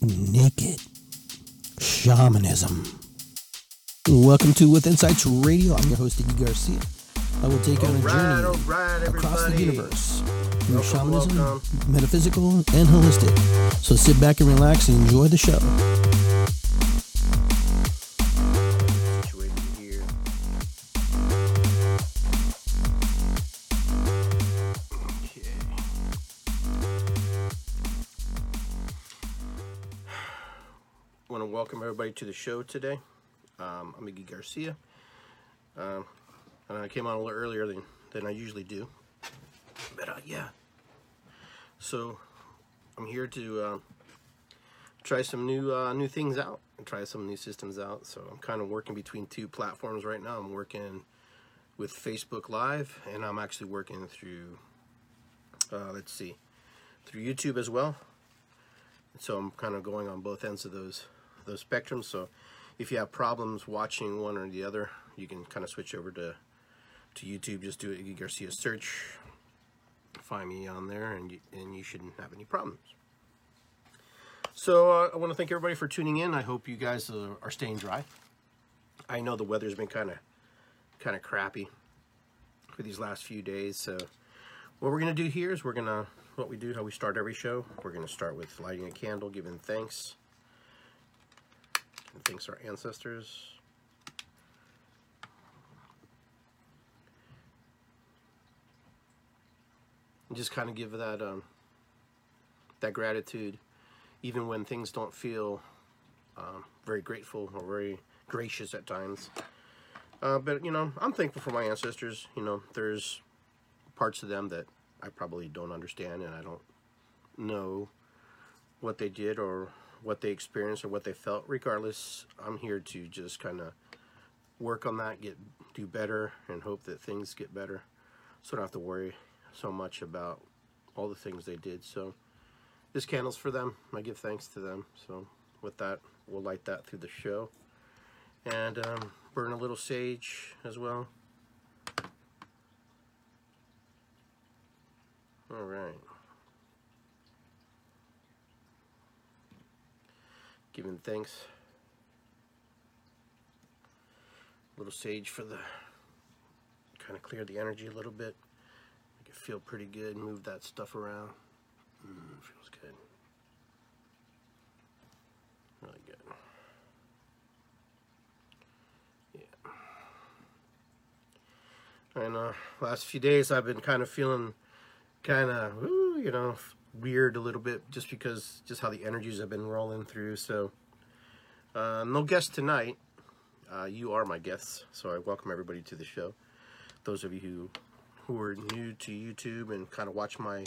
naked shamanism. Welcome to With Insights Radio. I'm your host, Iggy Garcia. I will take you on a Alright, journey alright, across the universe through Welcome, shamanism, welcome. metaphysical, and holistic. So sit back and relax and enjoy the show. To the show today. Um, I'm Iggy Garcia. Um, and I came on a little earlier than, than I usually do. But uh, yeah. So I'm here to um, try some new uh, new things out and try some new systems out. So I'm kind of working between two platforms right now. I'm working with Facebook Live, and I'm actually working through uh, let's see, through YouTube as well. So I'm kind of going on both ends of those those spectrums. So if you have problems watching one or the other, you can kind of switch over to to YouTube. Just do a Iggy Garcia search, find me on there, and you, and you shouldn't have any problems. So uh, I want to thank everybody for tuning in. I hope you guys uh, are staying dry. I know the weather's been kind of kind of crappy for these last few days. So what we're gonna do here is we're gonna what we do how we start every show. We're gonna start with lighting a candle, giving thanks. And thanks our ancestors. And just kind of give that um, that gratitude even when things don't feel um, very grateful or very gracious at times. Uh, but you know, I'm thankful for my ancestors. You know, there's parts of them that I probably don't understand, and I don't know what they did or what they experienced or what they felt. Regardless, I'm here to just kind of work on that, get do better, and hope that things get better, so I don't have to worry so much about all the things they did. So this candle's for them. I give thanks to them. So with that, we'll light that through the show. And um, burn a little sage as well. All right. Giving thanks. little sage for the kind of clear the energy a little bit. Make it feel pretty good. Move that stuff around. Mm, feels good. Really good. Yeah. And uh, last few days I've been kind of feeling kind of, you know, weird a little bit just because just how the energies have been rolling through. So uh, no guest tonight. Uh, you are my guests, so I welcome everybody to the show. Those of you who who are new to YouTube and kind of watch my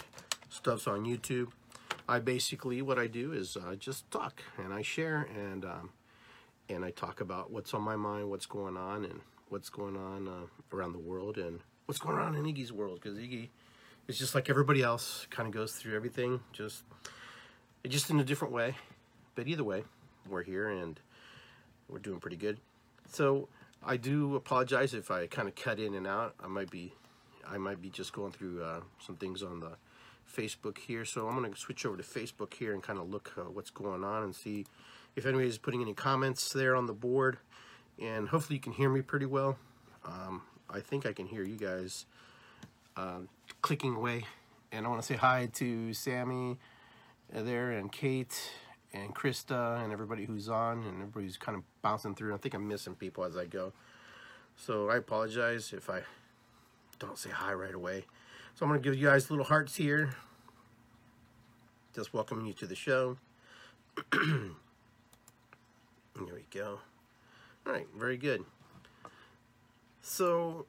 stuffs on YouTube, I basically what I do is uh, just talk and I share and um, and I talk about what's on my mind, what's going on, and what's going on uh, around the world, and what's going on in Iggy's world because Iggy is just like everybody else, kind of goes through everything, just just in a different way. But either way, we're here and we're doing pretty good. So I do apologize if I kind of cut in and out. I might be I might be just going through uh, some things on the Facebook here. So I'm going to switch over to Facebook here and kind of look uh, what's going on and see if anybody's putting any comments there on the board. And hopefully you can hear me pretty well. Um, I think I can hear you guys uh, clicking away. And I want to say hi to Sammy uh, there and Kate and Krista and everybody who's on and everybody who's kind of bouncing through. I think I'm missing people as I go. So I apologize if I don't say hi right away. So I'm going to give you guys little hearts here. Just welcoming you to the show. there we go. All right, very good. So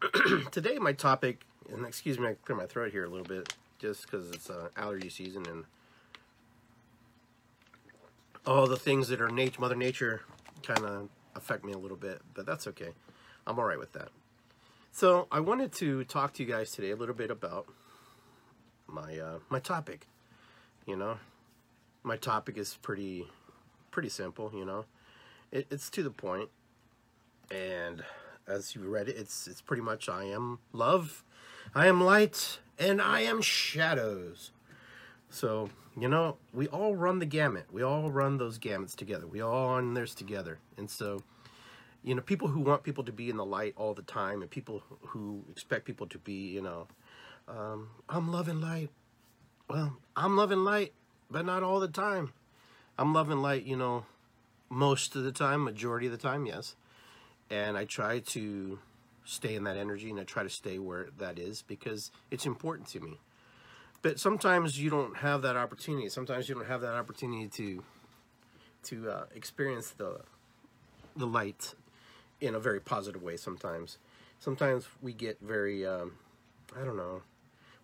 today my topic, and excuse me, I clear my throat here a little bit, just because it's uh, allergy season and all the things that are nature, Mother Nature, kind of affect me a little bit, but that's okay. I'm all right with that. So I wanted to talk to you guys today a little bit about my uh, my topic. You know, my topic is pretty pretty simple. You know, it, it's to the point, and as you read it, it's it's pretty much I am love, I am light, and I am shadows. So, you know, we all run the gamut. We all run those gamuts together. We all run theirs together. And so, you know, people who want people to be in the light all the time and people who expect people to be, you know, um, I'm loving light. Well, I'm loving light, but not all the time. I'm loving light, you know, most of the time, majority of the time, yes. And I try to stay in that energy and I try to stay where that is because it's important to me. But sometimes you don't have that opportunity. Sometimes you don't have that opportunity to to uh, experience the the light in a very positive way. Sometimes, sometimes we get very um, I don't know.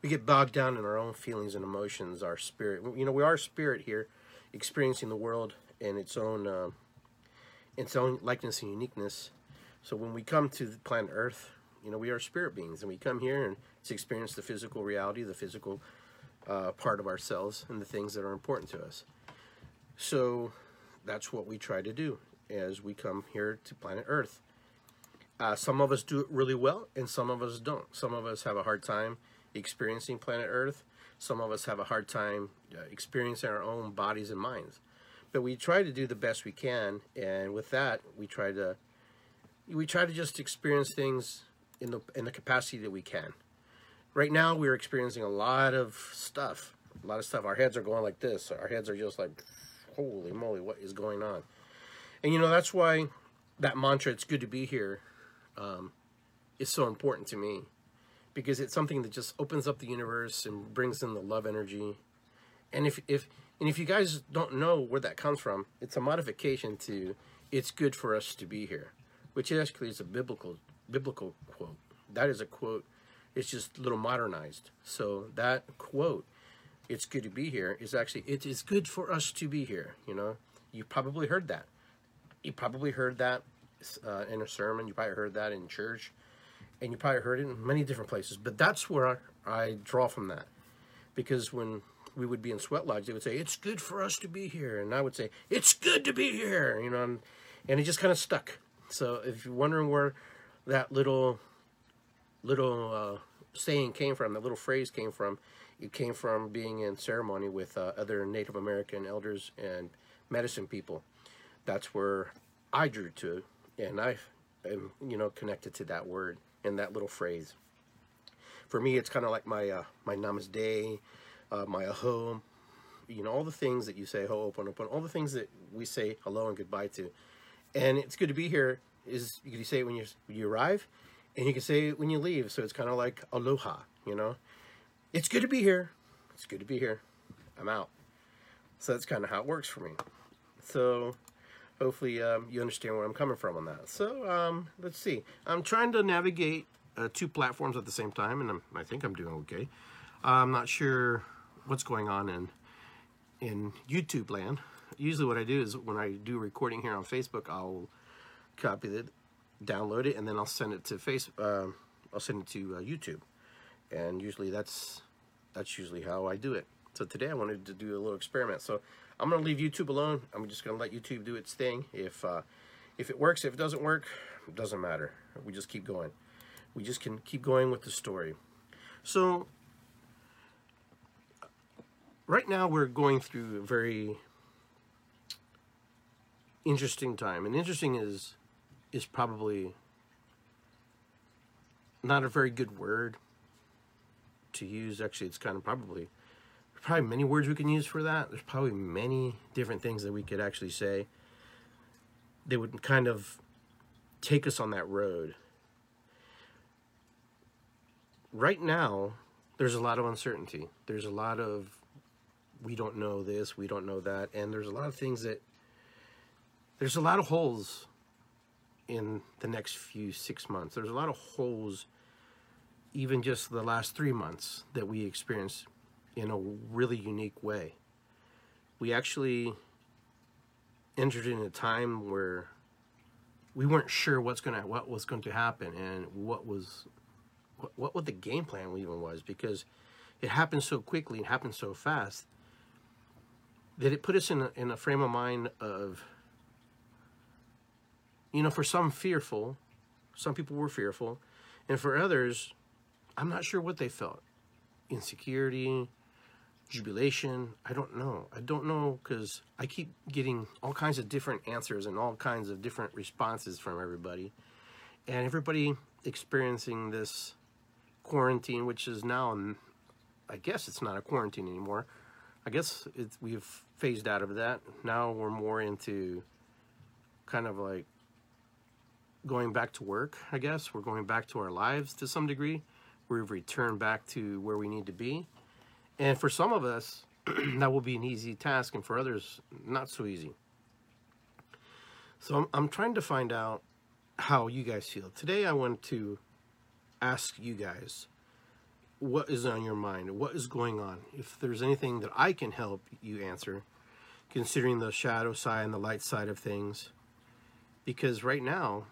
We get bogged down in our own feelings and emotions. Our spirit, you know, we are spirit here, experiencing the world in its own uh, its own likeness and uniqueness. So when we come to planet Earth, you know, we are spirit beings, and we come here and to experience the physical reality, the physical uh, part of ourselves, and the things that are important to us. So that's what we try to do as we come here to planet Earth. Uh, some of us do it really well, and some of us don't. Some of us have a hard time experiencing planet Earth. Some of us have a hard time uh, experiencing our own bodies and minds. But we try to do the best we can, and with that, we try to we try to just experience things in the in the capacity that we can. Right now, we're experiencing a lot of stuff. A lot of stuff. Our heads are going like this. Our heads are just like, holy moly, what is going on? And you know that's why that mantra "It's good to be here" um, is so important to me because it's something that just opens up the universe and brings in the love energy. And if if and if you guys don't know where that comes from, it's a modification to "It's good for us to be here," which actually is a biblical biblical quote. That is a quote. It's just a little modernized. So that quote, "It's good to be here," is actually it is good for us to be here. You know, you probably heard that. You probably heard that uh, in a sermon. You probably heard that in church, and you probably heard it in many different places. But that's where I, I draw from that, because when we would be in sweat lodge, they would say, "It's good for us to be here," and I would say, "It's good to be here," you know, and, and it just kind of stuck. So if you're wondering where that little little uh, saying came from, that little phrase came from, it came from being in ceremony with uh, other Native American elders and medicine people. That's where I drew to, and I am, you know, connected to that word and that little phrase. For me, it's kind of like my uh, my namaste, uh, my aho, you know, all the things that you say, ho, open, open, all the things that we say hello and goodbye to. And it's good to be here. Is you can say it when you when you arrive, and you can say it when you leave. So it's kind of like aloha, you know. It's good to be here. It's good to be here. I'm out. So that's kind of how it works for me. So hopefully um, you understand where I'm coming from on that. So um, let's see. I'm trying to navigate uh, two platforms at the same time, and I'm, I think I'm doing okay. I'm not sure what's going on in in YouTube land. Usually, what I do is when I do recording here on Facebook, I'll copy it, download it, and then I'll send it to face. Uh, I'll send it to uh, YouTube, and usually that's that's usually how I do it. So today I wanted to do a little experiment. So I'm gonna leave YouTube alone. I'm just gonna let YouTube do its thing. If uh, if it works, if it doesn't work, it doesn't matter. We just keep going. We just can keep going with the story. So right now we're going through a very interesting time, and interesting is is probably not a very good word to use. Actually, it's kind of probably probably many words we can use for that. There's probably many different things that we could actually say. They would kind of take us on that road. Right now, there's a lot of uncertainty. There's a lot of we don't know this, we don't know that, and there's a lot of things that there's a lot of holes in the next few six months. There's a lot of holes, even just the last three months that we experienced in a really unique way. We actually entered in a time where we weren't sure what's gonna what was going to happen and what was what, what, what the game plan even was because it happened so quickly and happened so fast that it put us in a, in a frame of mind of you know for some fearful some people were fearful and for others i'm not sure what they felt insecurity jubilation. I don't know. I don't know because I keep getting all kinds of different answers and all kinds of different responses from everybody. And everybody experiencing this quarantine, which is now, I guess it's not a quarantine anymore. I guess we've phased out of that. Now we're more into kind of like going back to work, I guess. We're going back to our lives to some degree. We've returned back to where we need to be. And for some of us, that will be an easy task, and for others, not so easy. So I'm, I'm trying to find out how you guys feel. Today, I want to ask you guys what is on your mind, what is going on. If there's anything that I can help you answer, considering the shadow side and the light side of things, because right now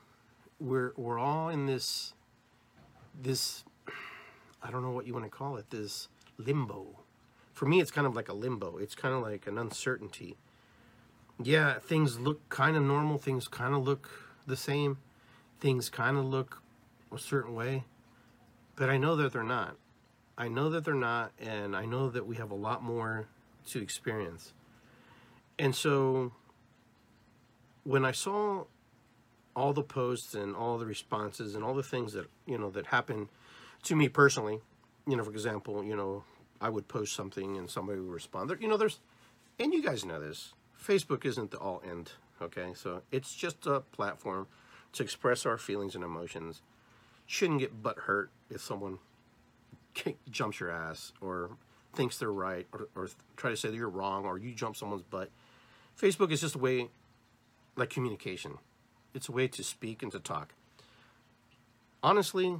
we're we're all in this this I don't know what you want to call it this limbo. For me, it's kind of like a limbo. It's kind of like an uncertainty. Yeah, things look kind of normal. Things kind of look the same. Things kind of look a certain way. But I know that they're not. I know that they're not, and I know that we have a lot more to experience. And so when I saw all the posts and all the responses and all the things that, you know, that happen to me personally, you know, for example, you know, I would post something and somebody would respond. There, you know, there's, and you guys know this, Facebook isn't the all end, okay? So it's just a platform to express our feelings and emotions. Shouldn't get butt hurt if someone jumps your ass or thinks they're right or, or try to say that you're wrong or you jump someone's butt. Facebook is just a way, like communication. It's a way to speak and to talk. Honestly,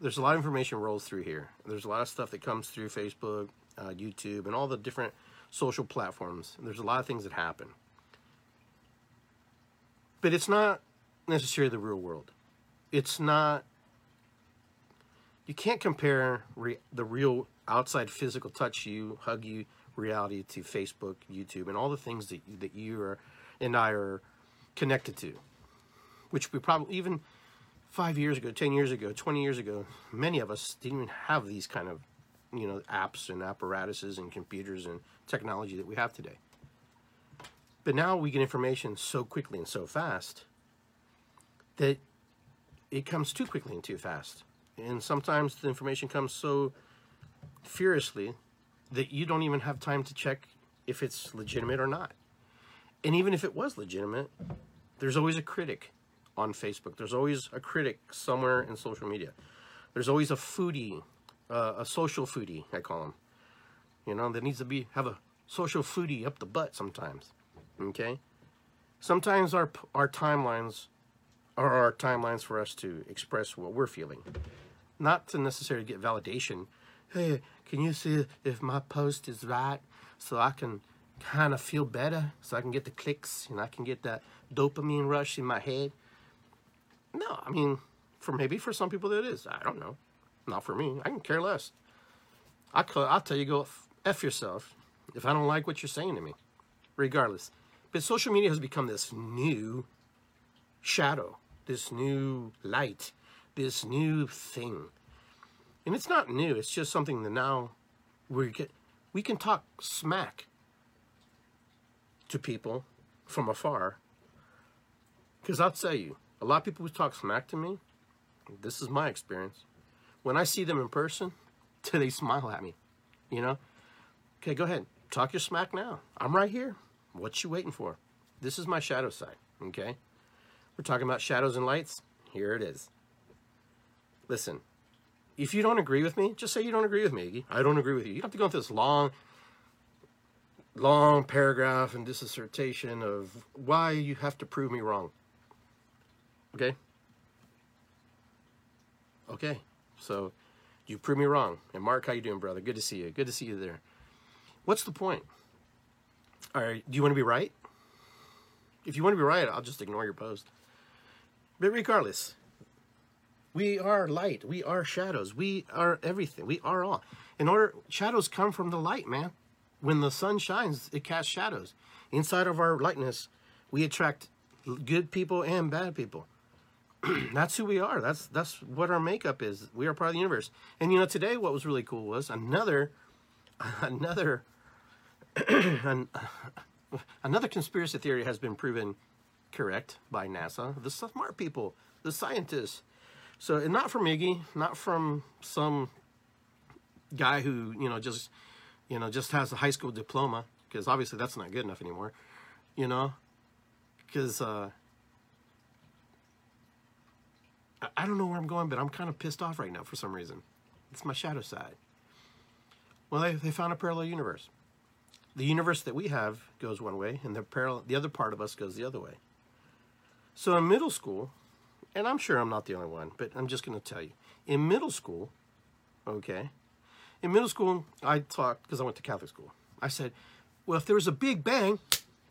there's a lot of information rolls through here. There's a lot of stuff that comes through Facebook, uh, YouTube, and all the different social platforms. There's a lot of things that happen. But it's not necessarily the real world. It's not, you can't compare re, the real outside physical touch you, hug you reality to Facebook, YouTube, and all the things that, that you are, and I are connected to. Which we probably, even five years ago, 10 years ago, 20 years ago, many of us didn't even have these kind of, you know, apps and apparatuses and computers and technology that we have today. But now we get information so quickly and so fast that it comes too quickly and too fast. And sometimes the information comes so furiously that you don't even have time to check if it's legitimate or not. And even if it was legitimate, there's always a critic on Facebook. There's always a critic somewhere in social media. There's always a foodie, uh, a social foodie, I call them. You know, that needs to be have a social foodie up the butt sometimes. Okay? Sometimes our our timelines are our timelines for us to express what we're feeling. Not to necessarily get validation. Hey, can you see if my post is right so I can kind of feel better so I can get the clicks and I can get that dopamine rush in my head no, I mean, for maybe for some people it is. I don't know. Not for me. I can care less. I I'll tell you, go f yourself if I don't like what you're saying to me, regardless. But social media has become this new shadow, this new light, this new thing, and it's not new. It's just something that now we get we can talk smack to people from afar. Because I'll tell you, a lot of people who talk smack to me, this is my experience. When I see them in person, do they smile at me. You know? Okay, go ahead. Talk your smack now. I'm right here. What you waiting for? This is my shadow side. Okay? We're talking about shadows and lights. Here it is. Listen, if you don't agree with me, just say you don't agree with me. I don't agree with you. You don't have to go into this long, long paragraph and dissertation of why you have to prove me wrong. Okay? Okay. So you prove me wrong. And Mark, how you doing, brother? Good to see you. Good to see you there. What's the point? All right, do you want to be right? If you want to be right, I'll just ignore your post. But regardless, we are light. We are shadows. We are everything. We are all. In order, shadows come from the light, man. When the sun shines, it casts shadows. Inside of our lightness, we attract good people and bad people. that's who we are. That's that's what our makeup is. We are part of the universe. And you know, today what was really cool was another another an, another conspiracy theory has been proven correct by NASA. The smart people, the scientists. So, and not from Iggy, not from some guy who you know just you know just has a high school diploma, because obviously that's not good enough anymore. You know, because uh, I, don't know where I'm going, but I'm kind of pissed off right now for some reason. It's my shadow side. Well, they, they found a parallel universe. The universe that we have goes one way, and the parallel, the other part of us goes the other way. So in middle school, and I'm sure I'm not the only one, but I'm just going to tell you. In middle school, okay, in middle school, I taught because I went to Catholic school. I said, well, if there was a big bang,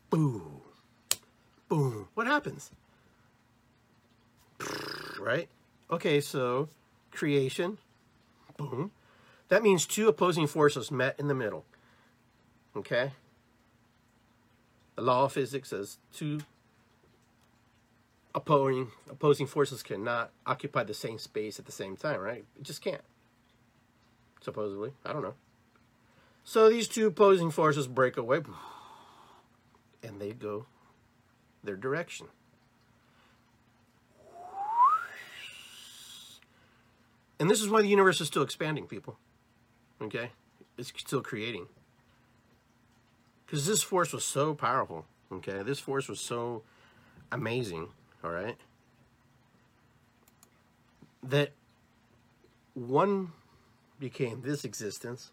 boom, boom, what happens? Right? Okay, so creation, boom. That means two opposing forces met in the middle. Okay? The law of physics says two opposing opposing forces cannot occupy the same space at the same time, right? It just can't. Supposedly. I don't know. So these two opposing forces break away and they go their direction. And this is why the universe is still expanding, people. Okay? It's still creating. Because this force was so powerful. Okay? This force was so amazing. All right? That one became this existence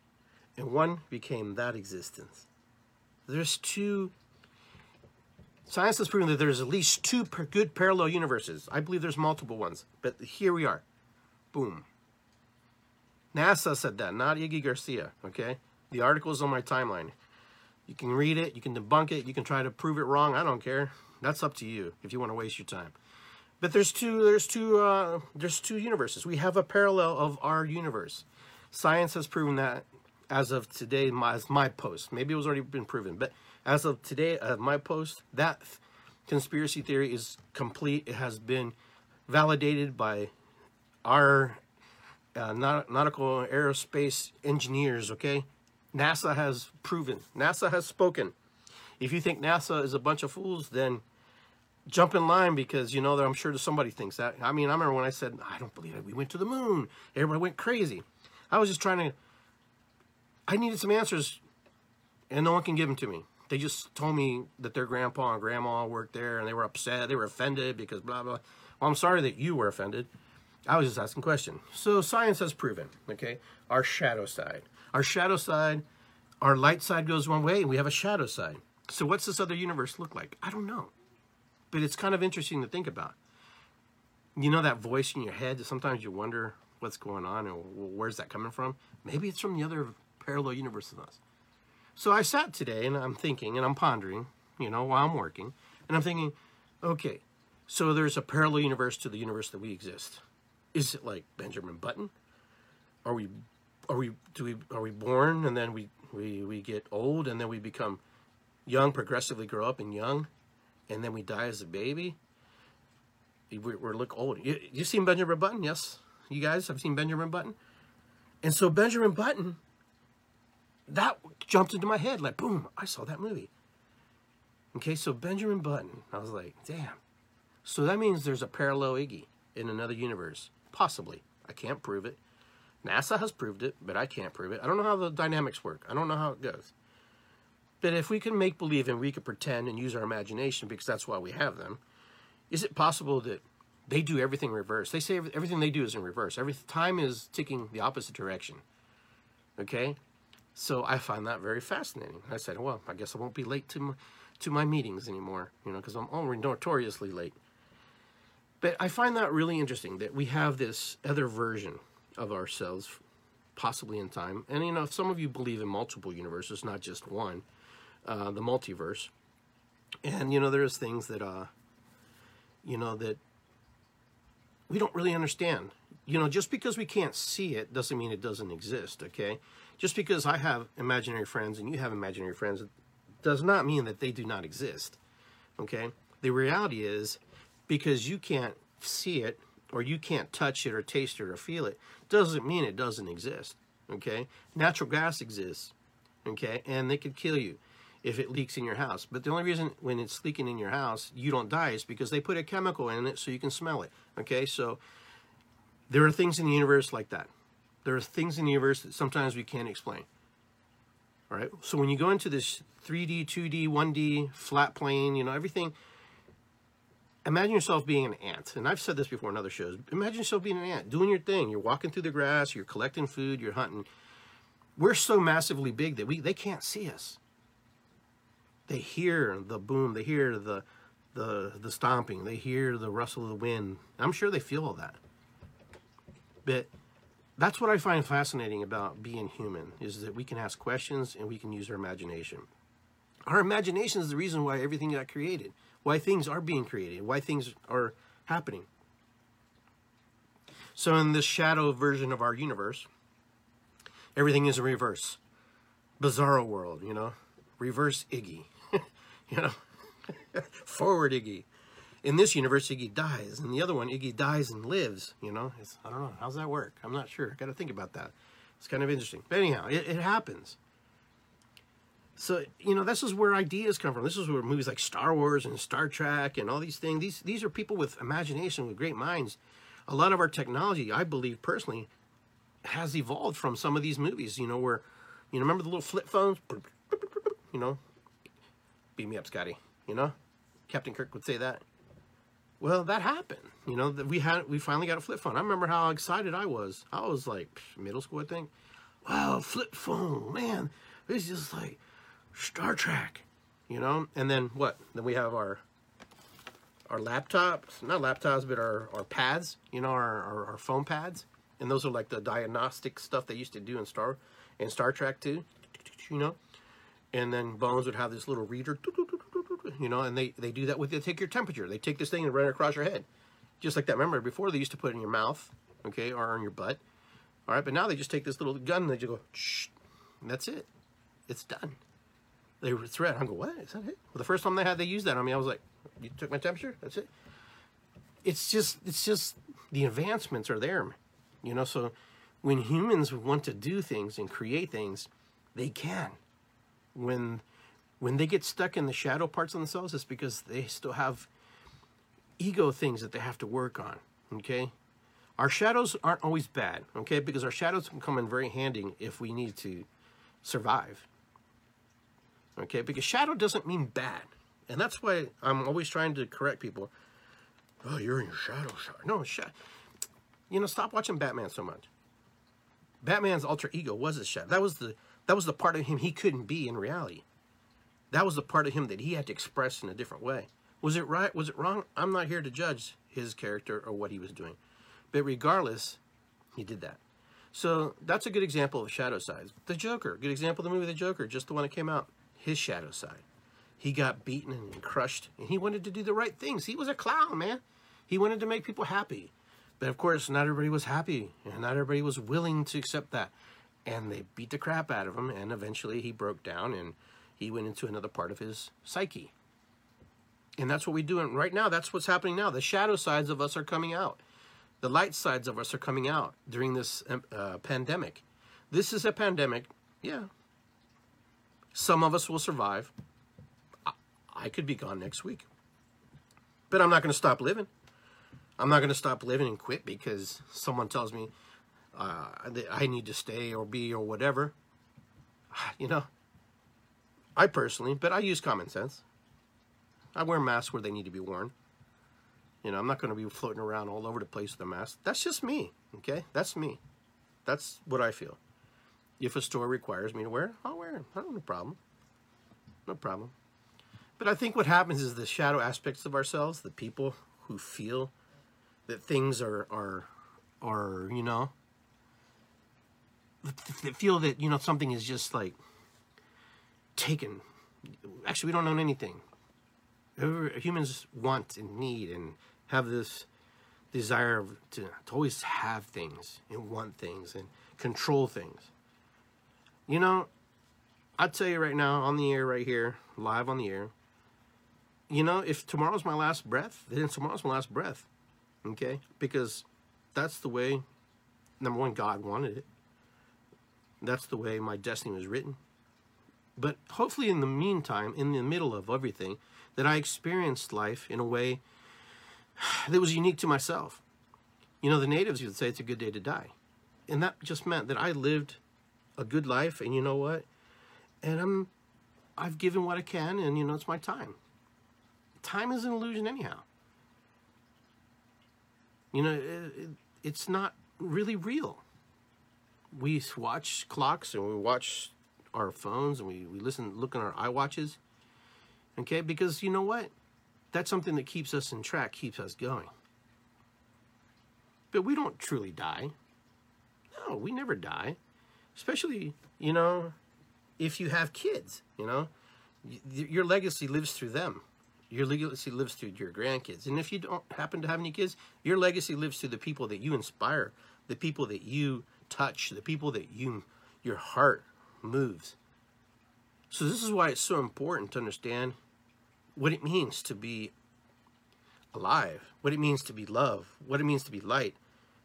and one became that existence. There's two. Science has proven that there's at least two good parallel universes. I believe there's multiple ones, but here we are. Boom. NASA said that, not Iggy Garcia, okay? The article is on my timeline. You can read it, you can debunk it, you can try to prove it wrong. I don't care. That's up to you if you want to waste your time. But there's two there's two uh, there's two universes. We have a parallel of our universe. Science has proven that as of today, my, as my post. Maybe it was already been proven, but as of today, uh, my post, that conspiracy theory is complete. It has been validated by our uh, nautical aerospace engineers, okay? NASA has proven, NASA has spoken. If you think NASA is a bunch of fools, then jump in line because you know that I'm sure somebody thinks that. I mean, I remember when I said, I don't believe it. We went to the moon. Everybody went crazy. I was just trying to, I needed some answers and no one can give them to me. They just told me that their grandpa and grandma worked there and they were upset. They were offended because blah, blah. Well, I'm sorry that you were offended. I was just asking question. So science has proven, okay, our shadow side. Our shadow side, our light side goes one way, and we have a shadow side. So what's this other universe look like? I don't know. But it's kind of interesting to think about. You know that voice in your head that sometimes you wonder what's going on and where's that coming from? Maybe it's from the other parallel universe than us. So I sat today and I'm thinking and I'm pondering, you know, while I'm working, and I'm thinking, okay, so there's a parallel universe to the universe that we exist. Is it like Benjamin Button? Are we are we do we are we born and then we we we get old and then we become young progressively grow up and young and then we die as a baby? We're, we're look old. You, you seen benjamin button? Yes. You guys have seen benjamin button? And so benjamin button that jumped into my head like boom i saw that movie. Okay so benjamin button i was like damn. So that means there's a parallel iggy in another universe Possibly. I can't prove it. NASA has proved it, but I can't prove it. I don't know how the dynamics work. I don't know how it goes. But if we can make believe and we can pretend and use our imagination because that's why we have them, is it possible that they do everything reverse? They say everything they do is in reverse. Every time is ticking the opposite direction. Okay? So I find that very fascinating. I said, well, I guess I won't be late to my, to my meetings anymore, you know, because I'm already notoriously late. But I find that really interesting that we have this other version of ourselves, possibly in time. And, you know, some of you believe in multiple universes, not just one, uh, the multiverse. And, you know, there's things that, uh, you know, that we don't really understand. You know, just because we can't see it doesn't mean it doesn't exist, okay? Just because I have imaginary friends and you have imaginary friends does not mean that they do not exist, okay? The reality is because you can't see it or you can't touch it or taste it or feel it doesn't mean it doesn't exist okay natural gas exists okay, and they could kill you if it leaks in your house. But the only reason when it's leaking in your house you don't die is because they put a chemical in it so you can smell it. Okay, so there are things in the universe like that. There are things in the universe that sometimes we can't explain. All right, so when you go into this 3D, 2D, 1D, flat plane, you know, everything. Imagine yourself being an ant. And I've said this before in other shows. Imagine yourself being an ant, doing your thing. You're walking through the grass, you're collecting food, you're hunting. We're so massively big that we they can't see us. They hear the boom, they hear the the the stomping, they hear the rustle of the wind. I'm sure they feel all that. But that's what I find fascinating about being human is that we can ask questions and we can use our imagination. Our imagination is the reason why everything got created, why things are being created, why things are happening. So in this shadow version of our universe, everything is a reverse. Bizarro world, you know, reverse Iggy, you know, forward Iggy. In this universe, Iggy dies. In the other one, Iggy dies and lives. You know, it's, I don't know. How's that work? I'm not sure. Got to think about that. It's kind of interesting. But anyhow, it, it happens. So you know, this is where ideas come from. This is where movies like Star Wars and Star Trek and all these things. These these are people with imagination, with great minds. A lot of our technology, I believe personally, has evolved from some of these movies. You know, where you know, remember the little flip phones? You know, beat me up, Scotty. You know, Captain Kirk would say that. Well, that happened. You know, that we had we finally got a flip phone. I remember how excited I was. I was like middle school, I think. Wow, flip phone, man! It's just like Star Trek, you know. And then what? Then we have our our laptops, not laptops, but our, our pads. You know, our, our, our phone pads, and those are like the diagnostic stuff they used to do in Star in Star Trek too. You know, and then Bones would have this little reader you know, and they, they do that with, they take your temperature. They take this thing and run it across your head. Just like that. Remember, before they used to put it in your mouth, okay, or on your butt. All right, but now they just take this little gun and they just go, and that's it. It's done. They were threat. I'm go, what? Is that it? Well, the first time they had, they used that on me, I was like, you took my temperature? That's it. It's just, it's just, the advancements are there, you know, so when humans want to do things and create things, they can. When when they get stuck in the shadow parts of themselves, it's because they still have ego things that they have to work on. Okay? Our shadows aren't always bad, okay? Because our shadows can come in very handy if we need to survive. Okay? Because shadow doesn't mean bad. And that's why I'm always trying to correct people. Oh, you're in your shadow. No, shadow. You know, stop watching Batman so much. Batman's alter ego was his shadow. That was the that was the part of him he couldn't be in reality. That was the part of him that he had to express in a different way. Was it right? Was it wrong? I'm not here to judge his character or what he was doing. But regardless, he did that. So that's a good example of shadow side. The Joker, good example of the movie The Joker, just the one that came out. His shadow side. He got beaten and crushed, and he wanted to do the right things. He was a clown, man. He wanted to make people happy. But of course, not everybody was happy, and not everybody was willing to accept that. And they beat the crap out of him, and eventually he broke down and he went into another part of his psyche. And that's what we do. And right now, that's what's happening now. The shadow sides of us are coming out. The light sides of us are coming out during this uh, pandemic. This is a pandemic, yeah. Some of us will survive. I, I could be gone next week. But I'm not going to stop living. I'm not going to stop living and quit because someone tells me uh, that I need to stay or be or whatever. You know, I personally, but I use common sense. I wear masks where they need to be worn. You know, I'm not going to be floating around all over the place with a mask. That's just me, okay? That's me. That's what I feel. If a store requires me to wear I'll wear it. I don't have no problem. No problem. But I think what happens is the shadow aspects of ourselves, the people who feel that things are, are, are you know, that feel that, you know, something is just like taken. Actually, we don't own anything. Humans want and need and have this desire to, to always have things and want things and control things. You know, I'll tell you right now on the air, right here, live on the air. You know, if tomorrow's my last breath, then tomorrow's my last breath. Okay? Because that's the way, number one, God wanted it. That's the way my destiny was written. But hopefully, in the meantime, in the middle of everything, that I experienced life in a way that was unique to myself. You know, the natives would say it's a good day to die. And that just meant that I lived a good life, and you know what? And I'm, I've given what I can, and you know, it's my time. Time is an illusion, anyhow. You know, it, it's not really real. We watch clocks and we watch our phones and we, we listen, look at our eye watches Okay, because you know what? That's something that keeps us in track, keeps us going. But we don't truly die. No, we never die. Especially, you know, if you have kids, you know, your legacy lives through them. Your legacy lives through your grandkids. And if you don't happen to have any kids, your legacy lives through the people that you inspire, the people that you touch, the people that you your heart moves. So this is why it's so important to understand what it means to be alive, what it means to be love, what it means to be light,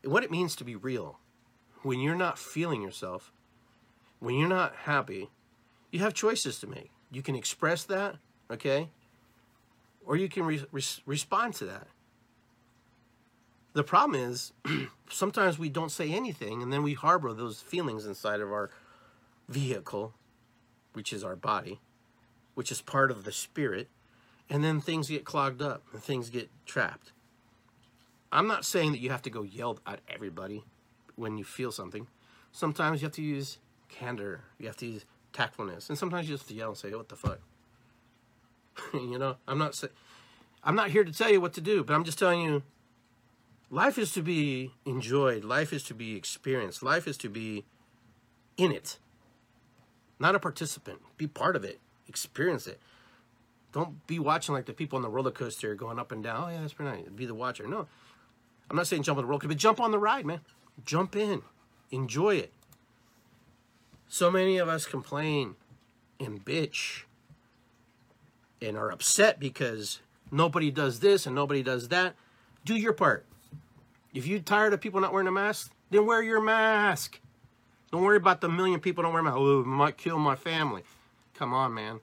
and what it means to be real. When you're not feeling yourself, when you're not happy, you have choices to make. You can express that, okay? Or you can re- re- respond to that. The problem is sometimes we don't say anything and then we harbor those feelings inside of our vehicle, which is our body, which is part of the spirit, and then things get clogged up and things get trapped. I'm not saying that you have to go yell at everybody when you feel something. Sometimes you have to use candor, you have to use tactfulness, and sometimes you just yell and say, "What the fuck." you know, I'm not saying I'm not here to tell you what to do, but I'm just telling you life is to be enjoyed, life is to be experienced, life is to be in it. Not a participant. Be part of it. Experience it. Don't be watching like the people on the roller coaster going up and down. Oh yeah, that's pretty nice. Be the watcher. No. I'm not saying jump on the roller coaster, but jump on the ride, man. Jump in. Enjoy it. So many of us complain and bitch and are upset because nobody does this and nobody does that. Do your part. If you're tired of people not wearing a mask, then wear your mask. Don't worry about the million people don't wear mask. Oh, it might kill my family. Come on, man.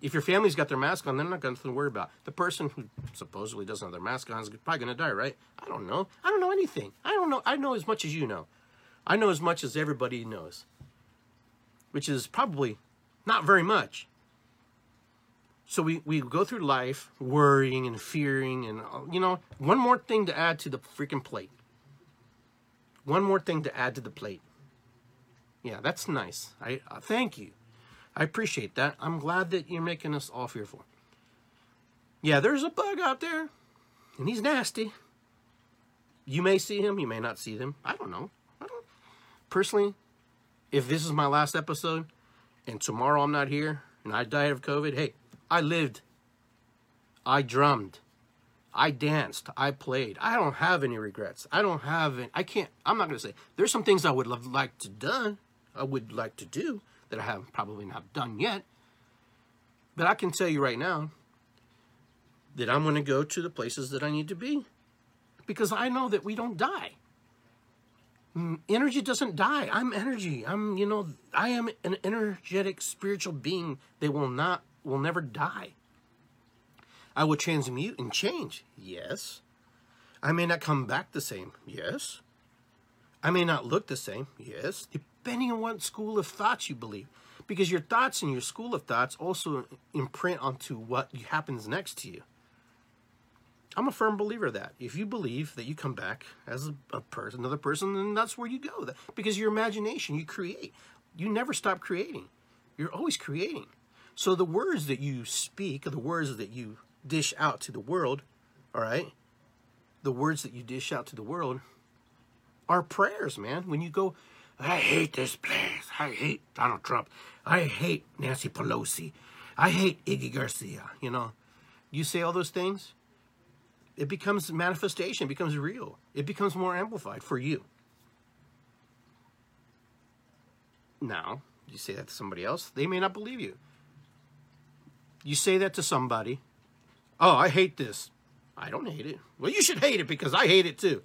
If your family's got their mask on, they're not going to worry about. The person who supposedly doesn't have their mask on is probably going to die, right? I don't know. I don't know anything. I don't know. I know as much as you know. I know as much as everybody knows, which is probably not very much. So we, we go through life worrying and fearing, and you know, one more thing to add to the freaking plate. One more thing to add to the plate. Yeah, that's nice. I uh, thank you. I appreciate that. I'm glad that you're making us all fearful. Yeah, there's a bug out there, and he's nasty. You may see him, you may not see them. I don't know. I don't. Personally, if this is my last episode, and tomorrow I'm not here, and I died of COVID, hey, I lived. I drummed. I danced. I played. I don't have any regrets. I don't have any, I can't, I'm not going to say, there's some things I would have liked to done, I would like to do that I have probably not done yet. But I can tell you right now that I'm going to go to the places that I need to be because I know that we don't die. Energy doesn't die. I'm energy. I'm, you know, I am an energetic spiritual being that will not, will never die. I will transmute and change. Yes. I may not come back the same. Yes. I may not look the same. Yes depending on what school of thoughts you believe. Because your thoughts and your school of thoughts also imprint onto what happens next to you. I'm a firm believer that. If you believe that you come back as a person, another person, then that's where you go. That, Because your imagination, you create. You never stop creating. You're always creating. So the words that you speak, the words that you dish out to the world, all right, the words that you dish out to the world are prayers, man. When you go, I hate this place. I hate Donald Trump. I hate Nancy Pelosi. I hate Iggy Garcia. You know, you say all those things, it becomes manifestation, it becomes real, it becomes more amplified for you. Now, you say that to somebody else, they may not believe you. You say that to somebody, oh, I hate this. I don't hate it. Well, you should hate it because I hate it too.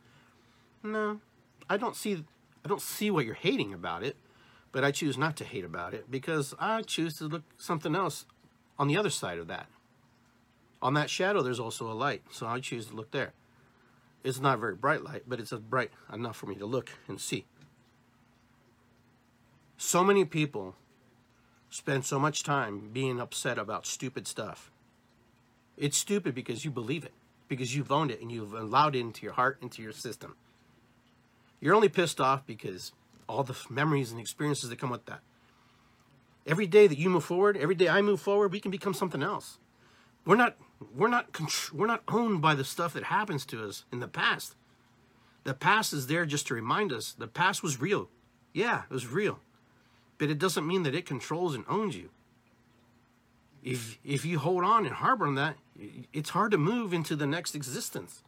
No, I don't see I don't see what you're hating about it, But I choose not to hate about it because I choose to look something else on the other side of that. On that shadow, there's also a light, so I choose to look there. It's not very bright light, but it's a bright enough for me to look and see. So many people spend so much time being upset about stupid stuff. It's stupid because you believe it, because you've owned it and you've allowed it into your heart, into your system. You're only pissed off because all the memories and experiences that come with that. Every day that you move forward, every day I move forward, we can become something else. We're not we're not we're not owned by the stuff that happens to us in the past. The past is there just to remind us the past was real. Yeah, it was real. But it doesn't mean that it controls and owns you. If if you hold on and harbor on that, it's hard to move into the next existence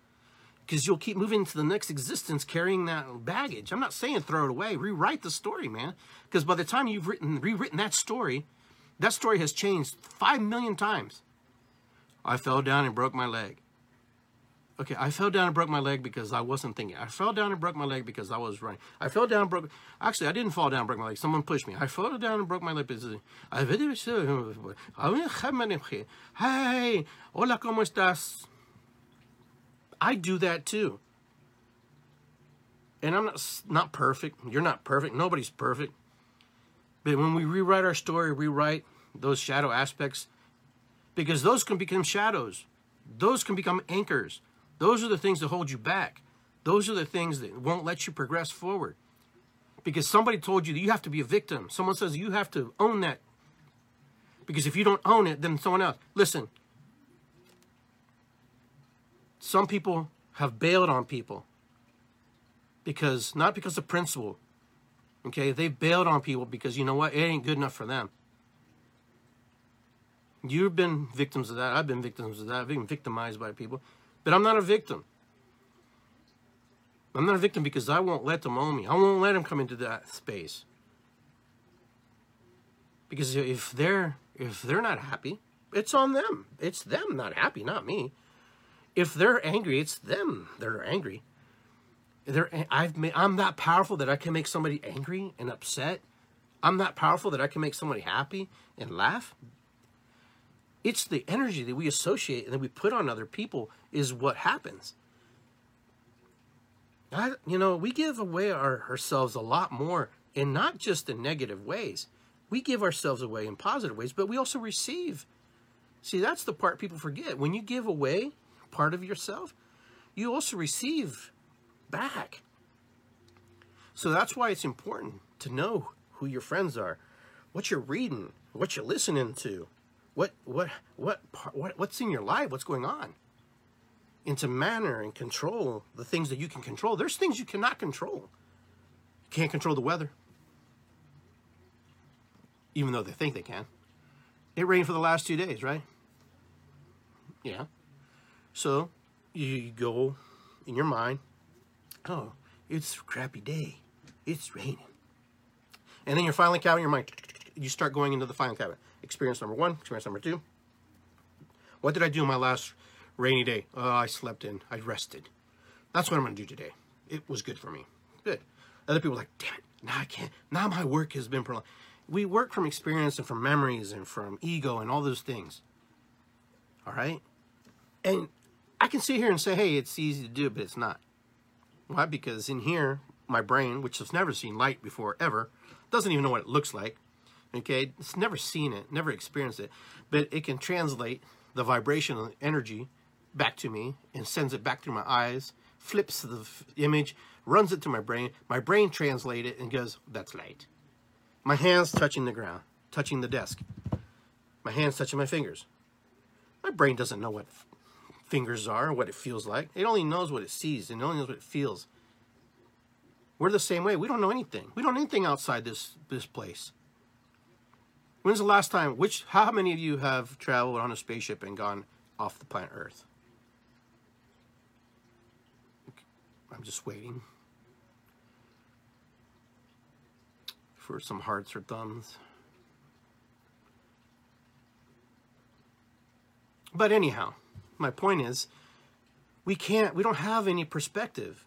because you'll keep moving to the next existence carrying that baggage. I'm not saying throw it away, rewrite the story, man. Because by the time you've written rewritten that story, that story has changed five million times. I fell down and broke my leg. Okay, I fell down and broke my leg because I wasn't thinking. I fell down and broke my leg because I was running. I fell down and broke. Actually, I didn't fall down and broke my leg. Someone pushed me. I fell down and broke my leg. Hey, hola, cómo estás? I do that too. And I'm not not perfect. You're not perfect. Nobody's perfect. But when we rewrite our story, rewrite those shadow aspects, because those can become shadows. Those can become anchors. Those are the things that hold you back. Those are the things that won't let you progress forward. Because somebody told you that you have to be a victim. Someone says you have to own that. Because if you don't own it, then someone else. Listen, some people have bailed on people because not because of principle. Okay, they've bailed on people because you know what? It ain't good enough for them. You've been victims of that. I've been victims of that. I've been victimized by people. But I'm not a victim. I'm not a victim because I won't let them own me. I won't let them come into that space. Because if they're if they're not happy, it's on them. It's them not happy, not me if they're angry, it's them that are angry. They're, I've made, I'm that powerful that I can make somebody angry and upset. I'm that powerful that I can make somebody happy and laugh. It's the energy that we associate and that we put on other people is what happens. I, you know, we give away our, ourselves a lot more, and not just in negative ways. We give ourselves away in positive ways, but we also receive. See, that's the part people forget. When you give away, part of yourself, you also receive back. So that's why it's important to know who your friends are, what you're reading, what you're listening to, what what what what what's in your life, what's going on. And to manner and control the things that you can control. There's things you cannot control. You can't control the weather. Even though they think they can. It rained for the last two days, right? Yeah. So you go in your mind, oh, it's a crappy day. It's raining. And then you're filing cabinet your mind. You start going into the filing cabinet. Experience number one, experience number two. What did I do on my last rainy day? Oh, I slept in. I rested. That's what I'm to do today. It was good for me. Good. Other people like, damn it, now I can't. Now my work has been prolonged. We work from experience and from memories and from ego and all those things. All right? And I can sit here and say, hey, it's easy to do, but it's not. Why? Because in here, my brain, which has never seen light before ever, doesn't even know what it looks like. Okay, it's never seen it, never experienced it, but it can translate the vibration of energy back to me and sends it back through my eyes, flips the image, runs it to my brain. My brain translates it and goes, that's light. My hands touching the ground, touching the desk. My hands touching my fingers. My brain doesn't know what fingers are, or what it feels like. It only knows what it sees and only knows what it feels. We're the same way. We don't know anything. We don't know anything outside this this place. When's the last time? Which? How many of you have traveled on a spaceship and gone off the planet Earth? I'm just waiting for some hearts or thumbs. But anyhow, my point is, we can't, we don't have any perspective